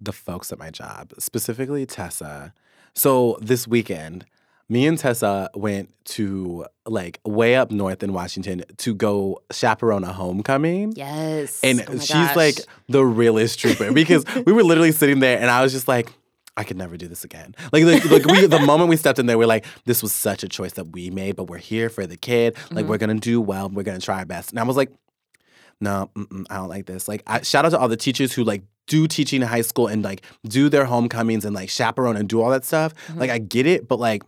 the folks at my job, specifically Tessa. So this weekend, me and Tessa went to like way up north in Washington to go chaperone a homecoming.
Yes.
And
Oh
she's
gosh.
like the realest trooper because we were literally sitting there and I was just like, I could never do this again. Like, like, like we, the moment we stepped in there, we're like, this was such a choice that we made, but we're here for the kid. Like,
Mhm.
we're gonna do well. We're gonna try our best. And I was like, no, mm-mm, I don't like this. Like, I, shout out to all the teachers who like do teaching in high school and like do their homecomings and like chaperone and do all that stuff.
Mhm.
Like, I get it, but like,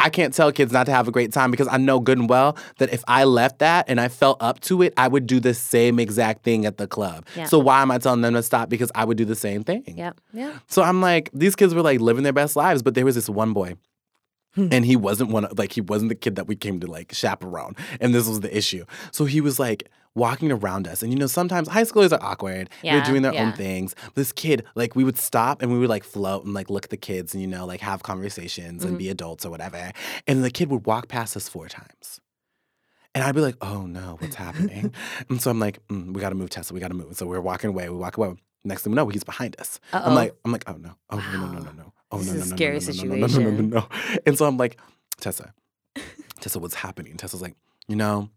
I can't tell kids not to have a great time because I know good and well that if I left that and I felt up to it, I would do the same exact thing at the club.
Yeah.
So why am I telling them to stop? Because I would do the same thing.
Yep. Yeah.
So I'm like, these kids were like living their best lives, but there was this one boy.
Hmm.
And he wasn't one of like he wasn't the kid that we came to like chaperone. And this was the issue. So he was like walking around us. And you know, sometimes high schoolers are awkward.
Yeah, They're
doing their own
yeah.
things. This kid, like we would stop and we would like float and like look at the kids and you know, like have conversations
Mm-hmm.
and be adults or whatever. And the kid would walk past us four times. And I'd be like, oh no, what's happening? and so I'm like, mm, we gotta move, Tessa, we gotta move. So we're walking away, we walk away. Next thing we know, he's behind us. Oh,
I'm
like, I'm like, oh no, oh no, no, no, no,
Wow.
no, oh
This
no,
is
no,
a
no,
scary
no, no, no, no, no, no, no,
situation.
no, no. And so I'm like, Tessa, Tessa, what's happening? Tessa's like, you know,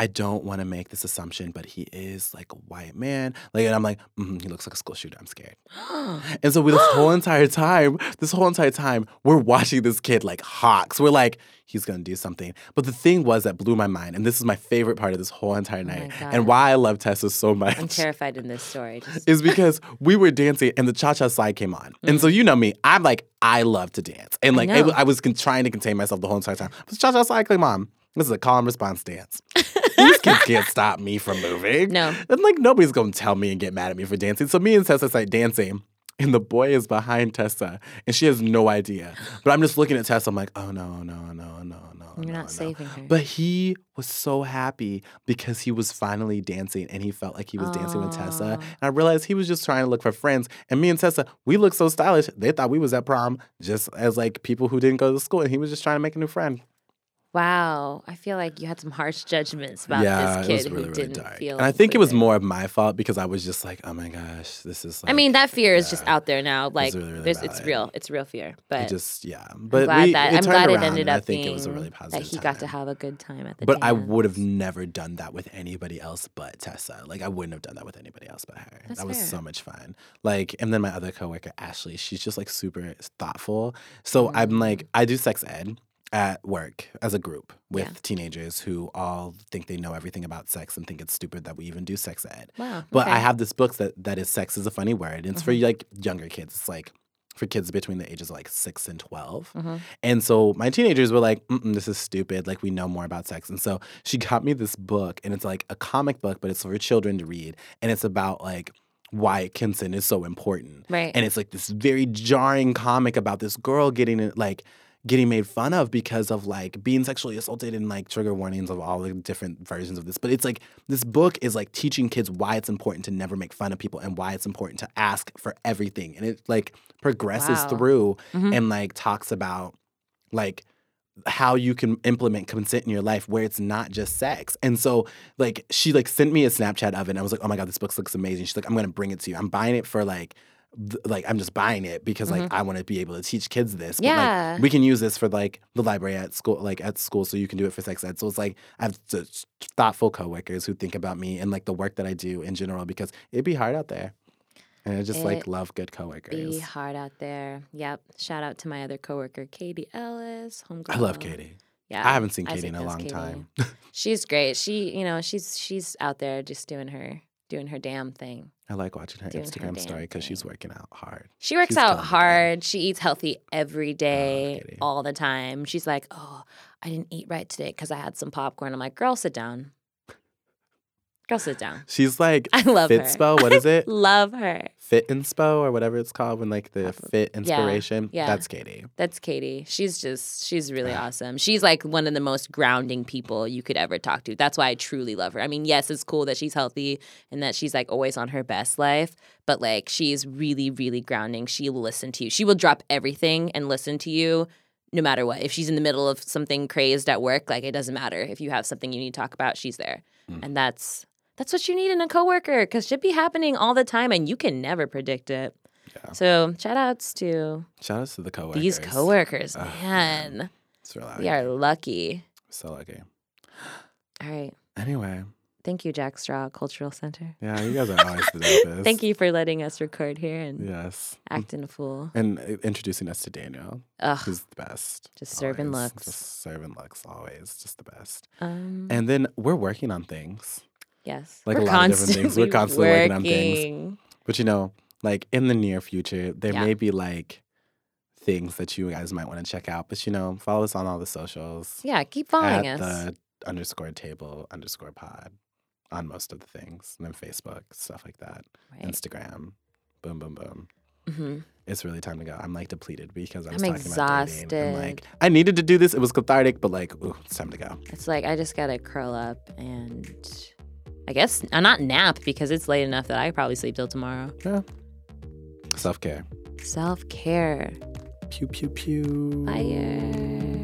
I don't want to make this assumption, but he is like a white man. Like, and I'm like, mm, he looks like a school shooter. I'm scared. And so we this whole entire time, this whole entire time, we're watching this kid like hawks. We're like, he's gonna do something. But the thing was that blew my mind, and this is my favorite part of this whole entire night,
God.
and why I love Tessa so much
I'm terrified in this story. Just,
is because we were dancing and the cha cha slide came on. And so, you know me, I'm like, I love to dance. And
I
like, it, I was con- trying to contain myself the whole entire time. But cha cha slide came on. This is a call and response dance. These kids can't stop me from moving.
No.
And like, nobody's gonna tell me and get mad at me for dancing. So, me and Tessa start dancing. And the boy is behind Tessa, and she has no idea. But I'm just looking at Tessa. I'm like, oh no, no, no, no, no.
You're
no,
not
no.
saving her.
But he was so happy because he was finally dancing and he felt like he was dancing with Tessa. And I realized he was just trying to look for friends. And me and Tessa, we looked so stylish. They thought we was at prom just as like people who didn't go to school. And he was just trying to make a new friend.
Wow. I feel like you had some harsh judgments about
yeah,
this
it
kid
was really,
who
really
didn't
dark.
feel.
And I think it was more of my fault because I was just like, oh my gosh, this is like
I mean, that fear is just out there now. Like,
really,
it's real. It's real fear.
it
But
just yeah. but I'm
glad
we,
that
it
I'm
turned
glad it ended up
I think it was a really positive.
that he got to have a good time at the.
But I would have never done that with anybody else but Tessa. Like I wouldn't have done that with anybody else but her.
That's
that was
fair.
so much fun. Like, and then my other coworker Ashley, she's just like super thoughtful. So I'm mm. like, I do sex ed at work as a group with
Yeah.
teenagers who all think they know everything about sex and think it's stupid that we even do sex ed.
Wow.
But
okay. Mm-hmm.
I have this book that that is sex is a funny word. And it's for like younger kids. It's like for kids between the ages of like six and 12.
Mhm.
And so my teenagers were like, this is stupid. Like, we know more about sex. And so she got me this book, and it's like a comic book, but it's for children to read. And it's about like why consent is so important.
Right.
And it's like this very jarring comic about this girl getting it, like, getting made fun of because of like being sexually assaulted and like trigger warnings of all the different versions of this. But it's like this book is like teaching kids why it's important to never make fun of people and why it's important to ask for everything. And it like progresses
Wow.
through
Mhm.
and like talks about like how you can implement consent in your life where it's not just sex. And so like she like sent me a Snapchat of it and I was like, "Oh my god, this book looks amazing." She's like, "I'm going to bring it to you. I'm buying it for like th- like I'm just buying it because like I want to be able to teach kids this. But,
Mm-hmm. Yeah.
like, we can use this for like the library at school, like at school, so you can do it for sex ed. So it's like I have such thoughtful coworkers who think about me and like the work that I do in general because it'd be hard out there. And I just like love good coworkers.
It'd be hard out there. Yep. Shout out to my other coworker, Katie Ellis. Homegirl.
I love Katie.
Yeah.
I haven't seen Katie in a long
Katie.
time.
She's great. She, you know, she's she's out there just doing her doing her damn thing.
I like watching her
her
Instagram
damn
story because she's working out hard.
She works
She's
out hard. She eats healthy every oh, day,
Katie.
all the time. She's like, "Oh, I didn't eat right today because I had some popcorn." I'm like, "Girl, sit down. Girl, sit down."
She's like
I love her.
Fitspo. What is it?
Love her.
Fit Inspo or whatever it's called when like the fit inspiration.
yeah.
That's Katie.
That's Katie. She's just she's really awesome. She's like one of the most grounding people you could ever talk to. That's why I truly love her. I mean, yes, it's cool that she's healthy and that she's like always on her best life, but like she's really really grounding. She will listen to you. She will drop everything and listen to you no matter what. If she's in the middle of something crazed at work, like it doesn't matter. If you have something you need to talk about, she's there.
Mm.
And that's that's what you need in a coworker cuz shit be happening all the time and you can never predict it.
Yeah.
So, shout outs to
Shout outs to the coworkers.
these coworkers,
Ugh,
man.
It's real
We are lucky.
so lucky.
All right.
Anyway,
Thank you, Jack Straw Cultural Center.
yeah, you guys are always the dopest.
Thank you for letting us record here and
Yes.
acting a fool.
And uh, introducing us to Daniel,
Ugh.
who's the best.
Just serving looks.
Just serving looks, always. Just the best.
Um,
And then we're working on things.
Yes.
Like a
We're
lot of different things. We're constantly working on things. But you know, like in the near future, there
Yeah.
may be like things that you guys might want to check out. But you know, follow us on all the socials
Yeah, keep following
at
us.
the underscore table underscore pod on most of the things. And then Facebook, stuff like that.
Right.
Instagram. Boom, boom, boom.
hmm
It's really time to go. I'm like depleted because I
I'm
was talking about dating. I'm like. I needed to do this. It was cathartic, but like, ooh, it's time to go.
It's like I just gotta curl up and I guess I'm not nap because it's late enough that I probably sleep till tomorrow.
Yeah. Self care.
Self care.
Pew pew pew.
Fire.